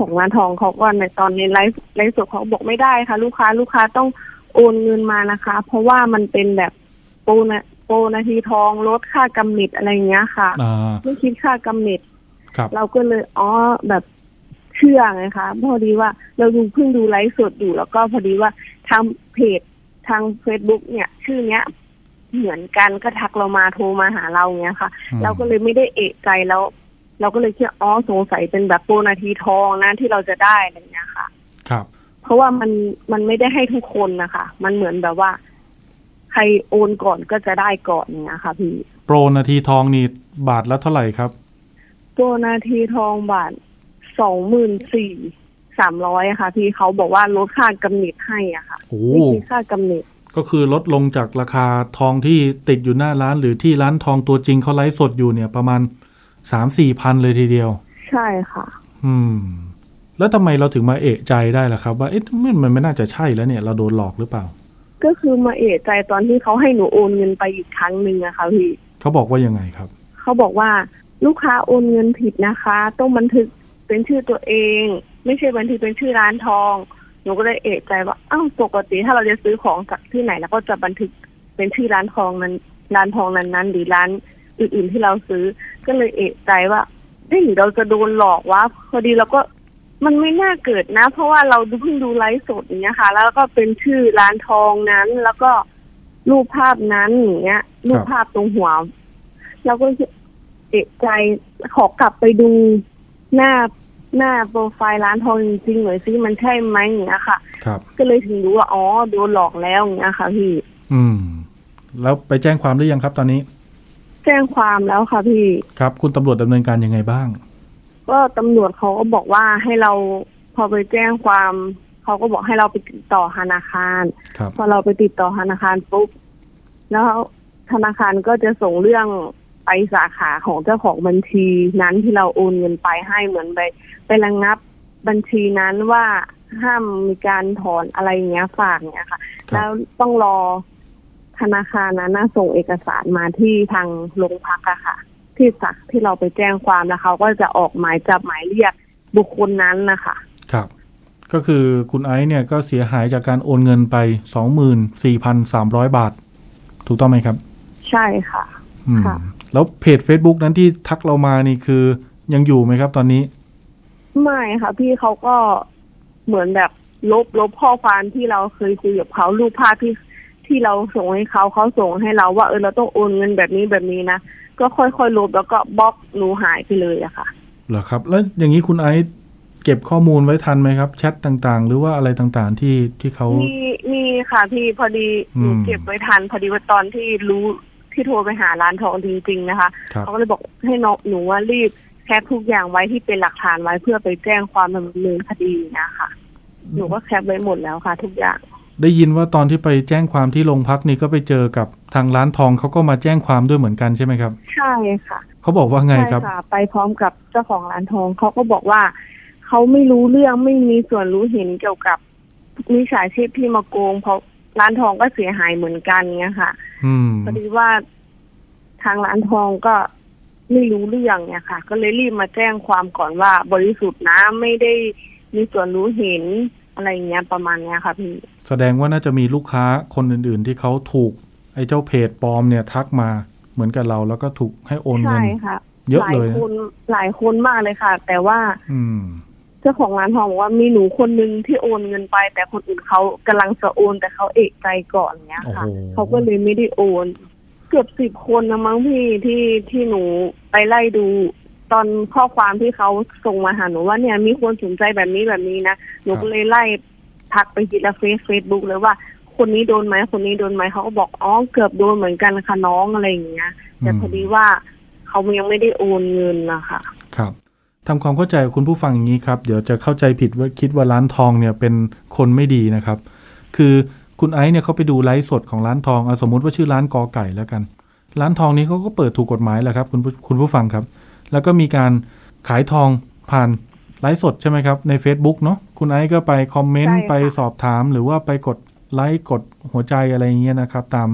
ของร้านทองเขาก็ในตอนนี้ไลฟ์ไลฟ์สดเขาบอกไม่ได้ค่ะ ลูกค้าลูกค้าต้องโอนเงินมานะคะ เพราะว่ามันเป็นแบบโปรนะ โปรนาทีทองลดค่ากำเนิดอะไรเงี้ยค่ะไม่คิดค่ากำเนิดเราก็เลยอ๋อแบบเชื่อไงคะพอดีว่าเราดูเพิ่งดูไลฟ์สดอยู่แล้วก็พอดีว่าทางเพจทางเฟซบุ๊กเนี่ย ชื่อเนี้ย เหมือนกันก็ทักเรามาโทรมาหาเราเนี้ยค่ะเราก็เลยไม่ได้เอกใจแล้ว เราก็เลยคิดอ๋อสงสัยเป็นแบบโปรนาทีทองนะที่เราจะได้อะไรเงี้ยค่ะ ครับ เพราะว่ามันมันไม่ได้ให้ทุกคนนะคะ มันเหมือนแบบว่า ใครโอนก่อนก็จะได้ก่อนเนี้ยค่ะพี่ โปรนาทีทองนี่บาทละเท่าไหร่ครับ โปรนาทีทองบาทสองหมื่นสี่สามร้อยค่ะพี่เขาบอกว่าลดค่ากำเนิดให้อะค่ะไม่คิดค่ากำเนิดก็คือลดลงจากราคาทองที่ติดอยู่หน้าร้าน หรือที่ร้านทองตัวจริงเขาไลฟ์สดอยู่เนี่ยประมาณสามสี่พันเลยทีเดียว ใช่ค่ะ อืม แล้วทำไมเราถึงมาเอะใจได้ล่ะครับ ว่าเอ๊ะมันไม่น่าจะใช่แล้วเนี่ย เราโดนหลอกหรือเปล่า ก็คือมาเอะใจตอนที่เขาให้หนูโอนเงินไปอีกครั้งหนึ่งอะค่ะพี่เขาบอกว่ายังไงครับ เขาบอกว่าลูกค้าโอนเงินผิดนะคะ ต้องบันทึกเป็นชื่อตัวเอง ไม่ใช่บันทึกเป็นชื่อร้านทอง หนูก็เลยเอะใจว่าอ้าวปกติถ้าเราจะซื้อของจากที่ไหนแล้วก็จะบันทึกเป็นชื่อร้านทองนั้น ร้านทองนั้นนั้นๆหรือร้านอื่นๆที่เราซื้อ ก็เลยเอะใจว่าเอ๊ะหรือเราจะโดนหลอกวะพอดีเราก็ มันไม่น่าเกิดนะ เพราะว่าเราดูเพิ่งดูไลฟ์สดอย่างเงี้ยค่ะ แล้วก็เป็นชื่อร้านทองนั้น แล้วก็รูปภาพนั้นอย่างเงี้ย รูปภาพตรงหัวเราก็เอะใจขอกลับไปดูหน้าหน้าโปรไฟล์ร้านทองจริงๆหน่อยซิมันใช่ไหมอย่างเงี้ยค่ะ ครับ ก็เลยถึงรู้ว่าอ๋อโดนหลอกแล้วอย่างเงี้ยค่ะพี่ อืม แล้วไปแจ้งความหรือยังครับตอนนี้ แจ้งความแล้วค่ะพี่ ครับ คุณตำรวจดำเนินการยังไงบ้าง ก็ตำรวจเขาก็บอกว่าให้เราพอไปแจ้งความเขาก็บอกให้เราไปติดต่อธนาคาร ครับพอเราไปติดต่อธนาคารปุ๊บแล้วธนาคารก็จะส่งเรื่องไปสาขาของเจ้าของบัญชีนั้นที่เราโอนเงินไปให้เหมือนไป ไประงับบัญชีนั้นว่าห้ามมีการถอนอะไรอย่างเงี้ยฝากเนี้ยค่ะครับแล้วต้องรอธนาคารนั้นนะส่งเอกสารมาที่ทางโรงพักอะค่ะ ที่สักที่เราไปแจ้งความแล้วเขาก็จะออกหมายจับหมายเรียกบุคคลนั้นนะคะครับ ก็คือคุณไอซ์เนี่ยก็เสียหายจากการโอนเงินไป24,300บาท ถูกต้องไหมครับ ใช่ค่ะอืมค่ะ แล้วเพจ Facebook นั้นที่ทักเรามานี่คือยังอยู่ไหมครับตอนนี้ ไม่ค่ะ พี่เขาก็เหมือนแบบลบลบข้อความที่เราเคยคุยกับเขารูปภาพที่ ที่เราส่งให้เขาเขาส่งให้เราว่าเออเราต้องโอนเงินแบบนี้แบบนี้นะก็ค่อยๆลบแล้วก็บล็อกหนูหายไปเลยอะค่ะเหรอครับ แล้วอย่างนี้คุณไอซ์เก็บข้อมูลไว้ทันไหมครับแชทต่างๆ หรือว่าอะไรต่างๆที่ที่เขามีมีค่ะพี่พอดีหนูอืมเก็บไว้ทัน พอดีว่าตอนที่รู้ที่โทรไปหาร้านทองจริงๆนะคะครับเขาก็เลยบอกให้น้องหนูว่ารีบแคปทุกอย่างไว้ที่เป็นหลักฐานไว้เพื่อไปแจ้งความดำเนินคดีนะคะหนูก็แคปไว้หมดแล้วค่ะ ทุกอย่าง ได้ยินว่าตอนที่ไปแจ้งความที่โรงพักนี่ก็ไปเจอกับทางร้านทองเขาก็มาแจ้งความด้วยเหมือนกันใช่ไหมครับ ใช่ค่ะเขาบอกว่าไงครับใช่ค่ะไปพร้อมกับเจ้าของร้านทองเขาก็บอกว่าเขาไม่รู้เรื่องไม่มีส่วนรู้เห็นเกี่ยวกับมิจฉาชีพที่มาโกงเพราะร้านทองก็เสียหายเหมือนกันเงี้ยค่ะ อืมพอดีว่าทางร้านทองก็ไม่รู้เรื่องเนี่ยค่ะ ก็เลยรีบมาแจ้งความก่อนว่าบริสุทธิ์นะไม่ได้มีส่วนรู้เห็น อะไรอย่างเงี้ยประมาณเนี้ยค่ะพี่ แสดงว่าน่าจะมีลูกค้าคนอื่น ๆ ที่เขาถูก ไอ้เจ้าเพจปลอมเนี่ยทักมาเหมือนกับเราแล้วก็ถูกให้โอนเงิใช่นค่ะเยอะหลายเลยนะคนหลายคนมากเลยค่ะ แต่ว่าอืม เจ้าของร้านทองบอกว่ามีหนูคนนึงที่โอนเงินไป แต่คนอื่นเขากำลังจะโอน แต่เขาเอกใจก่อนเนี้ยค่ะโอ้โห เขาก็เลยไม่ได้โอน เกือบสิบคนนะมั้งพี่ที่ที่หนูไปไล่ดู ตอนข้อความที่เขาส่งมาหาหนูว่าเนี่ยมีคนสนใจแบบนี้แบบนี้นะหนูก็เลยไล่ทักไปทีละเฟซเฟซบุ๊กเลยว่า คนนี้โดนไหมคนนี้โดนไหมเขาก็บอกอ๋อเกือบโดนเหมือนกันค่ะน้องอะไรอย่างเงี้ย แต่พอดีว่าเขายังไม่ได้โอนเงินนะคะครับทำความเข้าใจคุณผู้ฟังอย่างนี้ครับ เดี๋ยวจะเข้าใจผิดว่าคิดว่าร้านทองเนี่ยเป็นคนไม่ดีนะครับ คือคุณไอซ์เนี่ยเขาไปดูไลฟ์สดของร้านทองอสมมติว่าชื่อร้านกอไก่แล้วกัน ร้านทองนี้เขาก็เปิดถูกกฎหมายแหละครับ คุณคุณผู้ฟังครับ แล้วก็มีการขายทองผ่านไลฟ์สดใช่ไหมครับ ใน Facebook เนาะคุณไอซ์ก็ไปคอมเมนต์ใช่ค่ะไปสอบถาม หรือว่าไปกดไลค์กดหัวใจอะไรอย่างเงี้ยนะครับ ตาม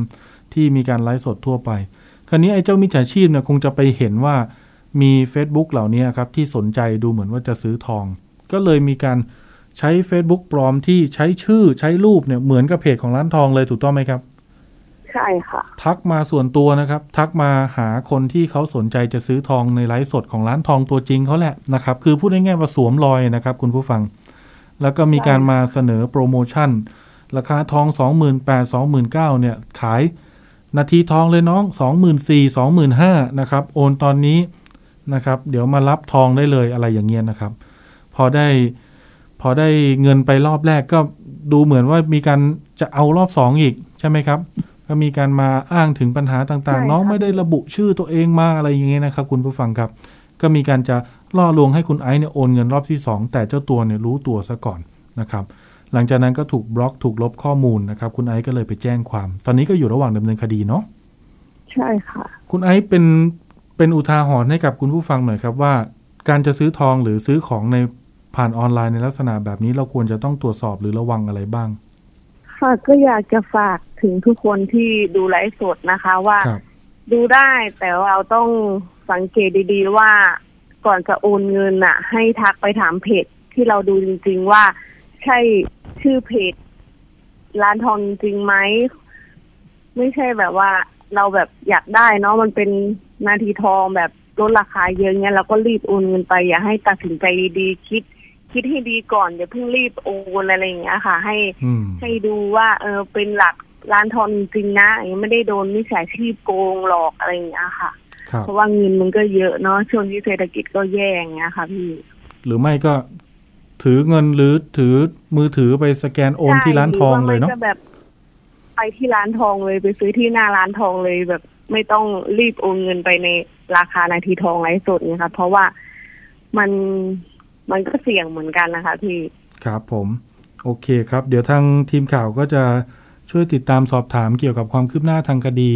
ที่มีการไลฟ์สดทั่วไป คราวนี้ไอ้เจ้ามิจฉาชีพเนี่ยคงจะไปเห็นว่ามี Facebook เหล่านี้ครับ ที่สนใจดูเหมือนว่าจะซื้อทอง ก็เลยมีการใช้ Facebook ปลอมที่ใช้ชื่อใช้รูปเนี่ยเหมือนกับเพจของร้านทองเลยถูกต้องไหมครับ ใช่ค่ะ ทักมาส่วนตัวนะครับ ทักมาหาคนที่เขาสนใจจะซื้อทองในไลฟ์สดของร้านทองตัวจริงเขาแหละนะครับ คือพูดง่ายๆว่าสวมรอยนะครับ คุณผู้ฟัง แล้วก็มีการมาเสนอโปรโมชั่น ราคาทอง 28,000 29,000เนี่ย ขาย นาทีทองเลยน้อง 24,000 25,000นะครับ โอนตอนนี้นะครับ เดี๋ยวมารับทองได้เลยอะไรอย่างเงี้ยนะครับ พอได้พอได้เงินไปรอบแรกก็ดูเหมือนว่ามีการจะเอารอบสองอีกใช่ไหมครับ ก็มีการมาอ้างถึงปัญหาต่างใช่ๆค่ะน้องไม่ได้ระบุชื่อตัวเองมาอะไรอย่างเงี้ยนะครับ คุณผู้ฟังครับ ก็มีการจะล่อลวงให้คุณไอซ์เนี่ยโอนเงินรอบที่ 2 แต่เจ้าตัวเนี่ยรู้ตัวซะก่อนนะครับ หลังจากนั้นก็ถูกบล็อกถูกลบข้อมูลนะครับ คุณไอซ์ก็เลยไปแจ้งความ ตอนนี้ก็อยู่ระหว่างดำเนินคดีเนาะใช่ค่ะ คุณไอซ์เป็นเป็นอุทาหรณ์ให้กับคุณผู้ฟังหน่อยครับว่า การจะซื้อทองหรือซื้อของในผ่านออนไลน์ในลักษณะแบบนี้เราควรจะต้องตรวจสอบหรือระวังอะไรบ้าง ค่ะก็อยากจะฝากถึงทุกคนที่ดูไลฟ์สดนะคะว่าครับดูได้แต่ว่าเราต้องสังเกตดีๆว่าก่อนจะโอนเงินน่ะ ให้ทักไปถามเพจที่เราดูจริงๆว่าใช่ชื่อเพจร้านทองจริงๆไหมไม่ใช่แบบว่าเราแบบอยากได้เนาะมันเป็นนาทีทองแบบลดราคาเยอะเงี้ยเราก็รีบโอนเงินไป อย่าให้ตัดสินใจดีๆคิด คิดให้ดีก่อนอย่าเพิ่งรีบโอนอะไรอย่างเงี้ยค่ะ ให้อืมให้ดูว่า เออเป็นหลักร้านทองจริงๆนะอย่างเงี้ยไม่ได้โดนมิจฉาชีพโกงหลอกอะไรอย่างเงี้ยค่ะครับเพราะว่าเงินมันก็เยอะเนาะช่วงที่เศรษฐกิจก็แย่อย่างเงี้ยค่ะพี่ หรือไม่ก็ถือเงินหรือถือมือถือไปสแกนโอนที่ร้านทองเลยเนาะใช่หรือว่าไม่ก็แบบไปที่ร้านทองเลยไปซื้อที่หน้าร้านทองเลยแบบไม่ต้องรีบโอนเงินไปในราคานาทีทองไร้สดเนี่ยค่ะเพราะว่ามัน มันก็เสี่ยงเหมือนกันนะคะพี่ ครับผมโอเคครับ เดี๋ยวทางทีมข่าวก็จะช่วยติดตามสอบถามเกี่ยวกับความคืบหน้าทางคดี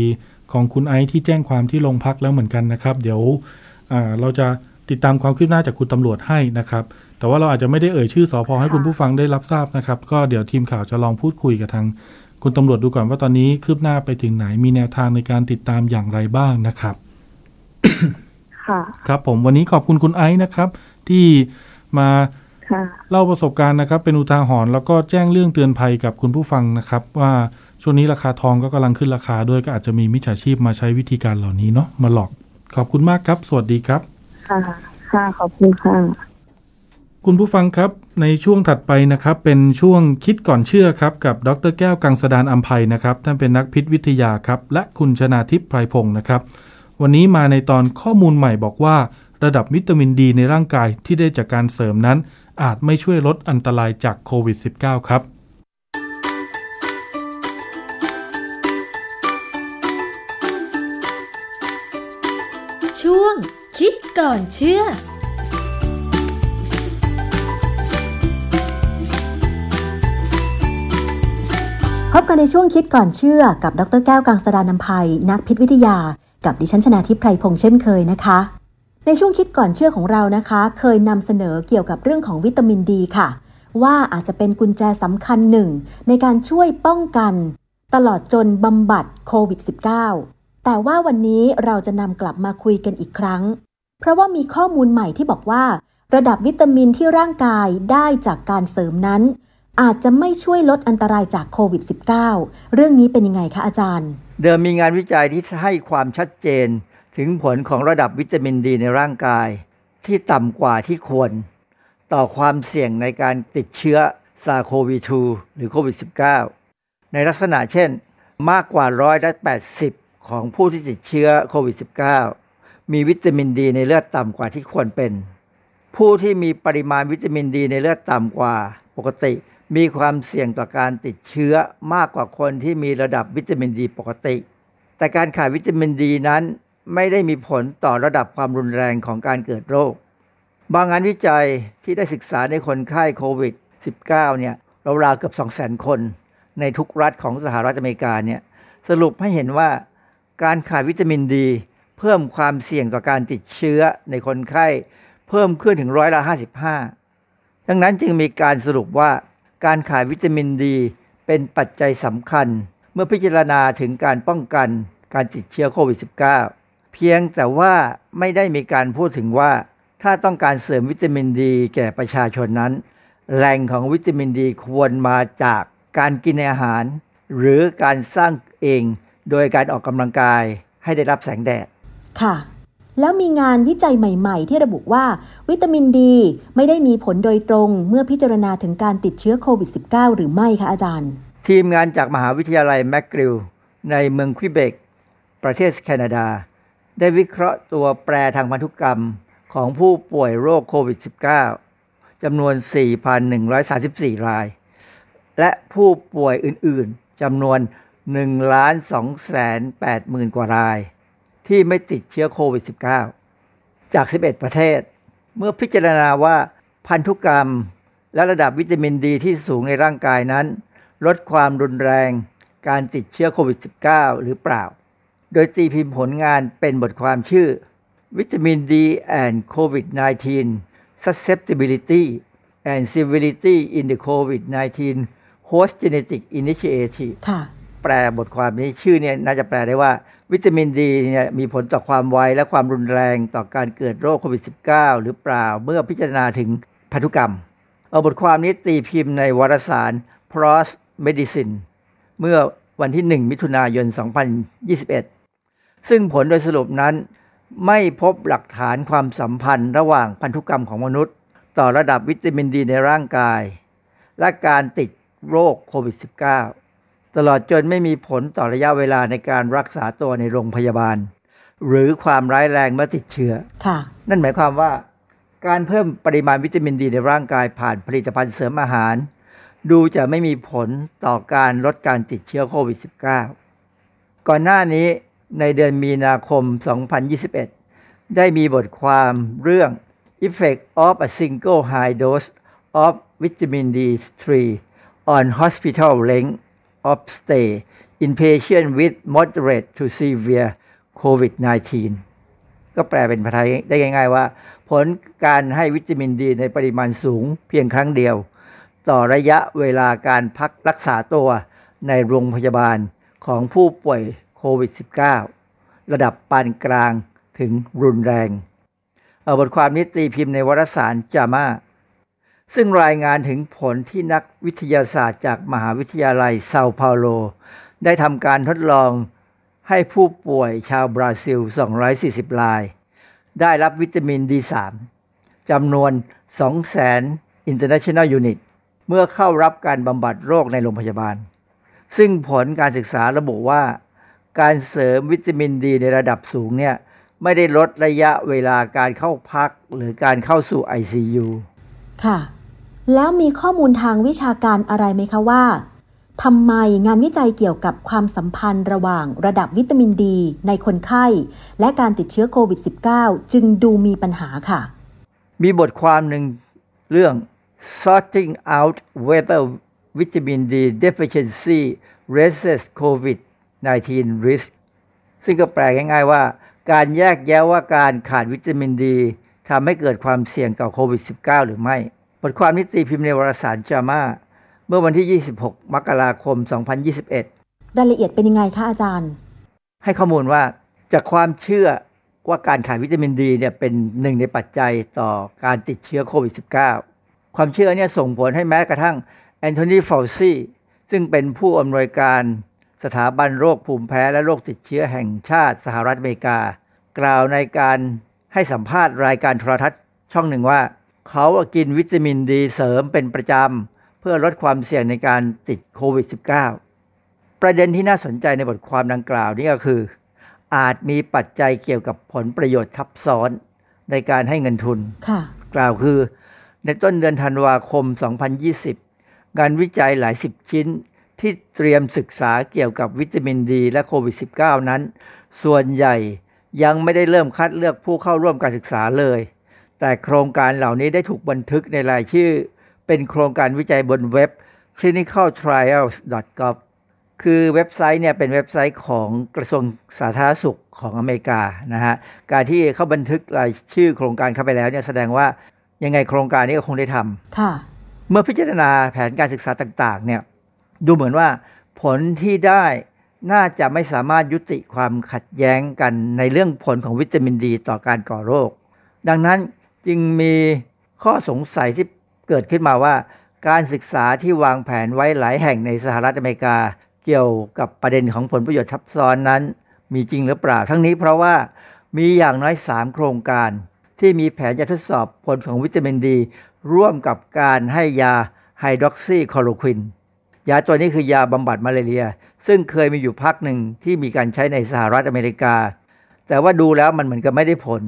ของคุณไอซ์ที่แจ้งความที่โรงพักแล้วเหมือนกันนะครับ เดี๋ยวอ่าเราจะติดตามความคืบหน้าจากคุณตำรวจให้นะครับ แต่ว่าเราอาจจะไม่ได้เอ่ยชื่อสอพอให้ค่ะคุณผู้ฟังได้รับทราบนะครับ ก็เดี๋ยวทีมข่าวจะลองพูดคุยกับทาง คุณตำรวจดูก่อนว่าตอนนี้คืบหน้าไปถึงไหนมีแนวทางในการติดตามอย่างไรบ้างนะครับ ค่ะ ครับผมวันนี้ขอบคุณคุณไอซ์นะครับ ที่ มาค่ะเล่าประสบการณ์นะครับ เป็นอุทาหรณ์แล้วก็แจ้งเรื่องเตือนภัยกับคุณผู้ฟังนะครับ ว่าช่วงนี้ราคาทองก็กำลังขึ้นราคาด้วยก็อาจจะมีมิจฉาชีพมาใช้วิธีการเหล่านี้เนาะมาหลอก ขอบคุณมากครับ สวัสดีครับ ค่ะค่ะขอบคุณค่ะ คุณผู้ฟังครับในช่วงถัดไปนะครับ เป็นช่วงคิดก่อนเชื่อครับ กับดรแก้วกังสดานอัมภัยนะครับท่านเป็นนักพิษวิทยาครับ และคุณชนาทิพย์ไพรพงศ์นะครับ วันนี้มาในตอนข้อมูลใหม่บอกว่า ระดับวิตามินดีในร่างกายที่ได้จากการเสริมนั้น อาจไม่ช่วยลดอันตรายจากโควิด -19 ครับ ช่วง คิดก่อนเชื่อพบกันในช่วงคิดก่อนเชื่อกับ ดรแก้วกังสดานนภัย นักพิษวิทยา กับดิฉันชนาทิพไพรพงษ์เช่นเคยนะคะ ในช่วงคิดก่อนเชื่อของเรานะคะ เคยนำเสนอเกี่ยวกับเรื่องของวิตามินดีค่ะ ว่าอาจจะเป็นกุญแจสำคัญหนึ่ง ในการช่วยป้องกัน ตลอดจนบำบัดโควิด -19 แต่ว่าวันนี้เราจะนำกลับมาคุยกันอีกครั้ง เพราะว่ามีข้อมูลใหม่ที่บอกว่า ระดับวิตามินที่ร่างกายได้จากการเสริมนั้น อาจจะไม่ช่วยลดอันตรายจากโควิด -19 เรื่องนี้เป็นยังไงคะอาจารย์ เดิมมีงานวิจัยที่ให้ความชัดเจน ถึงผลของระดับวิตามินดีในร่างกาย ที่ต่ำกว่าที่ควร ต่อความเสี่ยงในการติดเชื้อซาโควี2หรือโควิด -19 ในลักษณะเช่น มากกว่าร้อยละ80 ของผู้ที่ติดเชื้อโควิด -19 มีวิตามินดีในเลือดต่ำกว่าที่ควรเป็น ผู้ที่มีปริมาณวิตามินดีในเลือดต่ำกว่าปกติมีความเสี่ยงต่อการติดเชื้อมากกว่าคนที่มีระดับวิตามินดีปกติ แต่การขาดวิตามินดีนั้น ไม่ได้มีผลต่อระดับความรุนแรงของการเกิดโรค บางงานวิจัยที่ได้ศึกษาในคนไข้โควิด -19 เนี่ยราวๆเกือบ 200,000 คน ในทุกรัฐของสหรัฐอเมริกาเนี่ยสรุปให้เห็นว่าการขาดวิตามินดี เพิ่มความเสี่ยงต่อการติดเชื้อในคนไข้ เพิ่มขึ้นถึงร้อยละ55 ดังนั้นจึงมีการสรุปว่าการขาดวิตามินดี เป็นปัจจัยสำคัญ เมื่อพิจารณาถึงการป้องกันการติดเชื้อโควิด -19 เพียงแต่ว่าไม่ได้มีการพูดถึงว่า ถ้าต้องการเสริมวิตามินดี แก่ประชาชนนั้น แหล่งของวิตามินดีควรมาจากการกินอาหาร หรือการสร้างเองโดยการออกกำลังกายให้ได้รับแสงแดด ค่ะ แล้วมีงานวิจัยใหม่ ๆ ที่ระบุว่า วิตามินดี ไม่ได้มีผลโดยตรงเมื่อพิจารณาถึงการติดเชื้อโควิด -19 หรือไม่คะอาจารย์ ทีมงานจากมหาวิทยาลัยแมคกิลในเมืองควิเบก ประเทศแคนาดา ได้วิเคราะห์ตัวแปรทางพันธุกรรมของผู้ป่วยโรคโควิด -19 จำนวน 4,134 ราย และผู้ป่วยอื่นๆจำนวน 1 2 8 0 0 0 0 กว่าราย ที่ไม่ติดเชื้อโควิด -19 จาก 11 ประเทศ เมื่อพิจารณาว่าพันธุกรรมและระดับวิตามินดีที่สูงในร่างกายนั้น ลดความรุนแรงการติดเชื้อโควิด -19 หรือเปล่า โดยตีพิมพ์ผลงานเป็นบทความชื่อวิตามิน D and COVID-19 Susceptibility and Severity in the COVID-19 Host Genetic Initiative ค่ะแปลบทความนี้ชื่อเนี่ยน่าจะแปลได้ว่า วิตามินดีเนี่ยมีผลต่อความไวและความรุนแรงต่อการเกิดโรคโควิด -19 หรือเปล่าเมื่อพิจารณาถึงพันธุกรรม เอาบทความนี้ตีพิมพ์ในวารสาร PROS Medicine เมื่อวันที่ 1 มิถุนายน 2021 ซึ่งผลโดยสรุปนั้น ไม่พบหลักฐานความสัมพันธ์ระหว่างพันธุกรรมของมนุษย์ ต่อระดับวิตามินดีในร่างกาย และการติดโรคโควิด -19 ตลอดจนไม่มีผลต่อระยะเวลาในการรักษาตัวในโรงพยาบาล หรือความร้ายแรงเมื่อติดเชื้อค่ะนั่นหมายความว่า การเพิ่มปริมาณวิตามินดีในร่างกายผ่านผลิตภัณฑ์เสริมอาหาร ดูจะไม่มีผลต่อการลดการติดเชื้อโควิด -19 ก่อนหน้านี้ ในเดือนมีนาคม 2021 ได้มีบทความเรื่อง Effect of a single high dose of vitamin D3 on hospital length of stay in patients with moderate to severe COVID-19 ก็แปลเป็นภาษาไทยได้ง่ายๆว่า ผลการให้วิตามินดีในปริมาณสูงเพียงครั้งเดียว ต่อระยะเวลาการพักรักษาตัวในโรงพยาบาลของผู้ป่วย โควิด -19 ระดับปานกลางถึงรุนแรงเอาบทความนี้ตีพิมพ์ในวารสารจามาซึ่งรายงานถึงผลที่นักวิทยาศาสตร์จากมหาวิทยาลัยเซาเปาโล ได้ทำการทดลองให้ผู้ป่วยชาวบราซิล 240 ราย ได้รับวิตามิน D3 จำนวน 200,000 International Unit เมื่อเข้ารับการบำบัดโรคในโรงพยาบาล ซึ่งผลการศึกษาระบุว่า การเสริมวิตามินดีในระดับสูงเนี่ยไม่ได้ลดระยะเวลาการเข้าพักหรือการเข้าสู่ ICU ค่ะ แล้วมีข้อมูลทางวิชาการอะไรไหมคะว่าทำไมงานวิจัยเกี่ยวกับความสัมพันธ์ระหว่างระดับวิตามินดีในคนไข้ และการติดเชื้อโควิด -19 จึงดูมีปัญหาค่ะ มีบทความหนึ่งเรื่อง sorting out whether vitamin D deficiency raises COVID-19 risk ซึ่งก็แปลง่ายๆว่า การแยกแยะว่าการขาดวิตามินดีทำให้เกิดความเสี่ยงต่อโควิด -19 หรือไม่ บทความนี้ตีพิมพ์ในวารสารจามาเมื่อวันที่ 26 มกราคม 2021 รายละเอียดเป็นยังไงคะอาจารย์ ให้ข้อมูลว่าจากความเชื่อว่าการขาดวิตามินดีเนี่ยเป็นหนึ่งในปัจจัยต่อการติดเชื้อโควิด -19 ความเชื่อเนี่ยส่งผลให้แม้กระทั่งแอนโทนีฟาวซีซึ่งเป็นผู้อำนวยการ สถาบันโรคภูมิแพ้และโรคติดเชื้อแห่งชาติสหรัฐอเมริกา กล่าวในการให้สัมภาษณ์รายการโทรทัศน์ช่องหนึ่งว่า เขากินวิตามินดีเสริมเป็นประจำ เพื่อลดความเสี่ยงในการติดโควิด -19 ประเด็นที่น่าสนใจในบทความดังกล่าวนี้ก็คือ อาจมีปัจจัยเกี่ยวกับผลประโยชน์ทับซ้อนในการให้เงินทุนค่ะกล่าวคือ ในต้นเดือนธันวาคม 2020 งานวิจัยหลายสิบชิ้น ที่เตรียมศึกษาเกี่ยวกับวิตามินดีและโควิด -19 นั้น ส่วนใหญ่ยังไม่ได้เริ่มคัดเลือกผู้เข้าร่วมการศึกษาเลย แต่โครงการเหล่านี้ได้ถูกบันทึกในรายชื่อ เป็นโครงการวิจัยบนเว็บ clinicaltrials.gov คือเว็บไซต์เนี่ยเป็นเว็บไซต์ของกระทรวงสาธารณสุขของอเมริกานะฮะการที่เขาบันทึกรายชื่อโครงการเข้าไปแล้วเนี่ยแสดงว่ายังไงโครงการนี้ก็คงได้ทำค่ะ เมื่อพิจารณาแผนการศึกษาต่าง ๆ เนี่ย ดูเหมือนว่าผลที่ได้น่าจะไม่สามารถยุติความขัดแย้งกันในเรื่องผลของวิตามินดีต่อการก่อโรค ดังนั้นจึงมีข้อสงสัยที่เกิดขึ้นมาว่า การศึกษาที่วางแผนไว้หลายแห่งในสหรัฐอเมริกา เกี่ยวกับประเด็นของผลประโยชน์ทับซ้อนนั้น มีจริงหรือเปล่า ทั้งนี้เพราะว่ามีอย่างน้อย 3 โครงการ ที่มีแผนจะทดสอบผลของวิตามินดี ร่วมกับการให้ยาไฮดรอกซีคลอโรควิน ยาตัวนี้คือยาบำบัดมาลาเรีย ซึ่งเคยมีอยู่พักหนึ่งที่มีการใช้ในสหรัฐอเมริกา แต่ว่าดูแล้วมันเหมือนกับไม่ได้ผล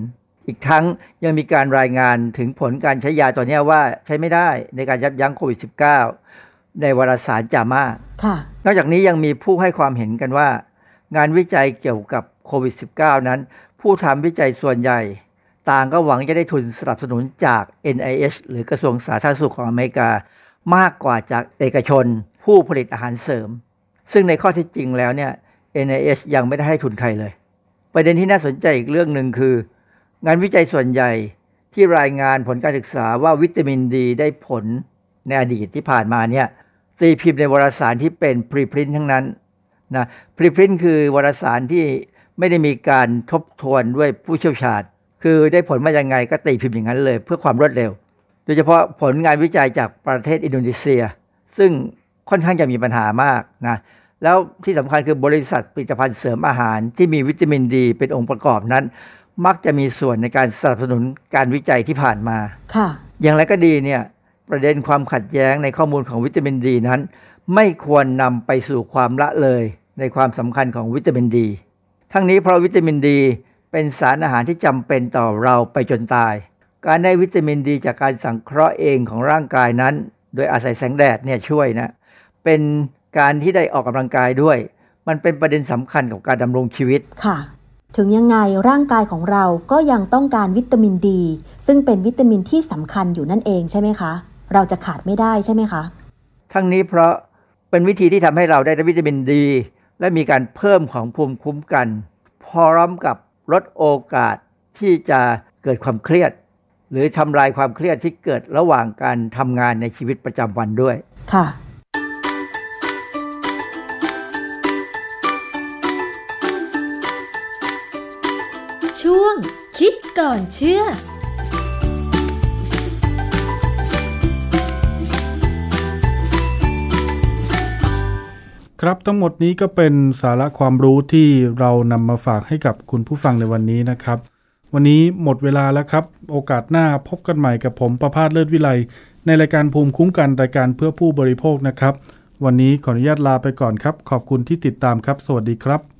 อีกทั้งยังมีการรายงานถึงผลการใช้ยาตัวนี้ว่าใช้ไม่ได้ในการยับยั้งโควิด -19 ในวารสารจามาค่ะ นอกจากนี้ยังมีผู้ให้ความเห็นกันว่า งานวิจัยเกี่ยวกับโควิด -19 นั้น ผู้ทำวิจัยส่วนใหญ่ ต่างก็หวังจะได้ทุนสนับสนุนจาก NIH หรือกระทรวงสาธารณสุขของอเมริกามากกว่าจากเอกชน ผู้ผลิตอาหารเสริม ซึ่งในข้อที่จริงแล้วเนี่ย NIH ยังไม่ได้ให้ทุนใครเลย ประเด็นที่น่าสนใจอีกเรื่องหนึ่งคือ งานวิจัยส่วนใหญ่ที่รายงานผลการศึกษาว่าวิตามินดีได้ผลในอดีตที่ผ่านมาเนี่ยตีพิมพ์ในวารสารที่เป็นพรีพรินทั้งนั้นนะพรีพรินท์คือวารสารที่ไม่ได้มีการทบทวนด้วยผู้เชี่ยวชาญ คือได้ผลมายังไงก็ตีพิมพ์อย่างนั้นเลย เพื่อความรวดเร็ว โดยเฉพาะผลงานวิจัยจากประเทศอินโดนีเซีย ซึ่ง ค่อนข้างจะมีปัญหามากนะแล้วที่สำคัญคือบริษัทผลิตภัณฑ์เสริมอาหารที่มีวิตามินดี เป็นองค์ประกอบนั้น มักจะมีส่วนในการสนับสนุนการวิจัยที่ผ่านมาค่ะ อย่างไรก็ดีเนี่ยประเด็นความขัดแย้งในข้อมูลของวิตามินดีนั้น ไม่ควรนำไปสู่ความละเลยในความสำคัญของวิตามินดี ทั้งนี้เพราะวิตามินดี เป็นสารอาหารที่จำเป็นต่อเราไปจนตาย การได้วิตามินดี จากการสังเคราะห์เองของร่างกายนั้น โดยอาศัยแสงแดดเนี่ยช่วยนะ เป็นการที่ได้ออกกำลังกายด้วย มันเป็นประเด็นสำคัญกับการดำรงชีวิตค่ะ ถึงยังไงร่างกายของเราก็ยังต้องการวิตามินดี ซึ่งเป็นวิตามินที่สำคัญอยู่นั่นเองใช่ไหมคะ เราจะขาดไม่ได้ใช่ไหมคะ ทั้งนี้เพราะเป็นวิธีที่ทำให้เราได้วิตามินดี และมีการเพิ่มของภูมิคุ้มกัน พร้อมกับลดโอกาสที่จะเกิดความเครียด หรือทำลายความเครียดที่เกิดระหว่างการทำงานในชีวิตประจำวันด้วย ค่ะ คิดก่อนเชื่อ ครับทั้งหมดนี้ก็เป็นสาระความรู้ที่เรานำมาฝากให้กับคุณผู้ฟังในวันนี้นะครับ วันนี้หมดเวลาแล้วครับ โอกาสหน้าพบกันใหม่กับผมประพาสเลิศวิไลในรายการภูมิคุ้มกันรายการเพื่อผู้บริโภคนะครับ วันนี้ขออนุญาตลาไปก่อนครับ ขอบคุณที่ติดตามครับ สวัสดีครับ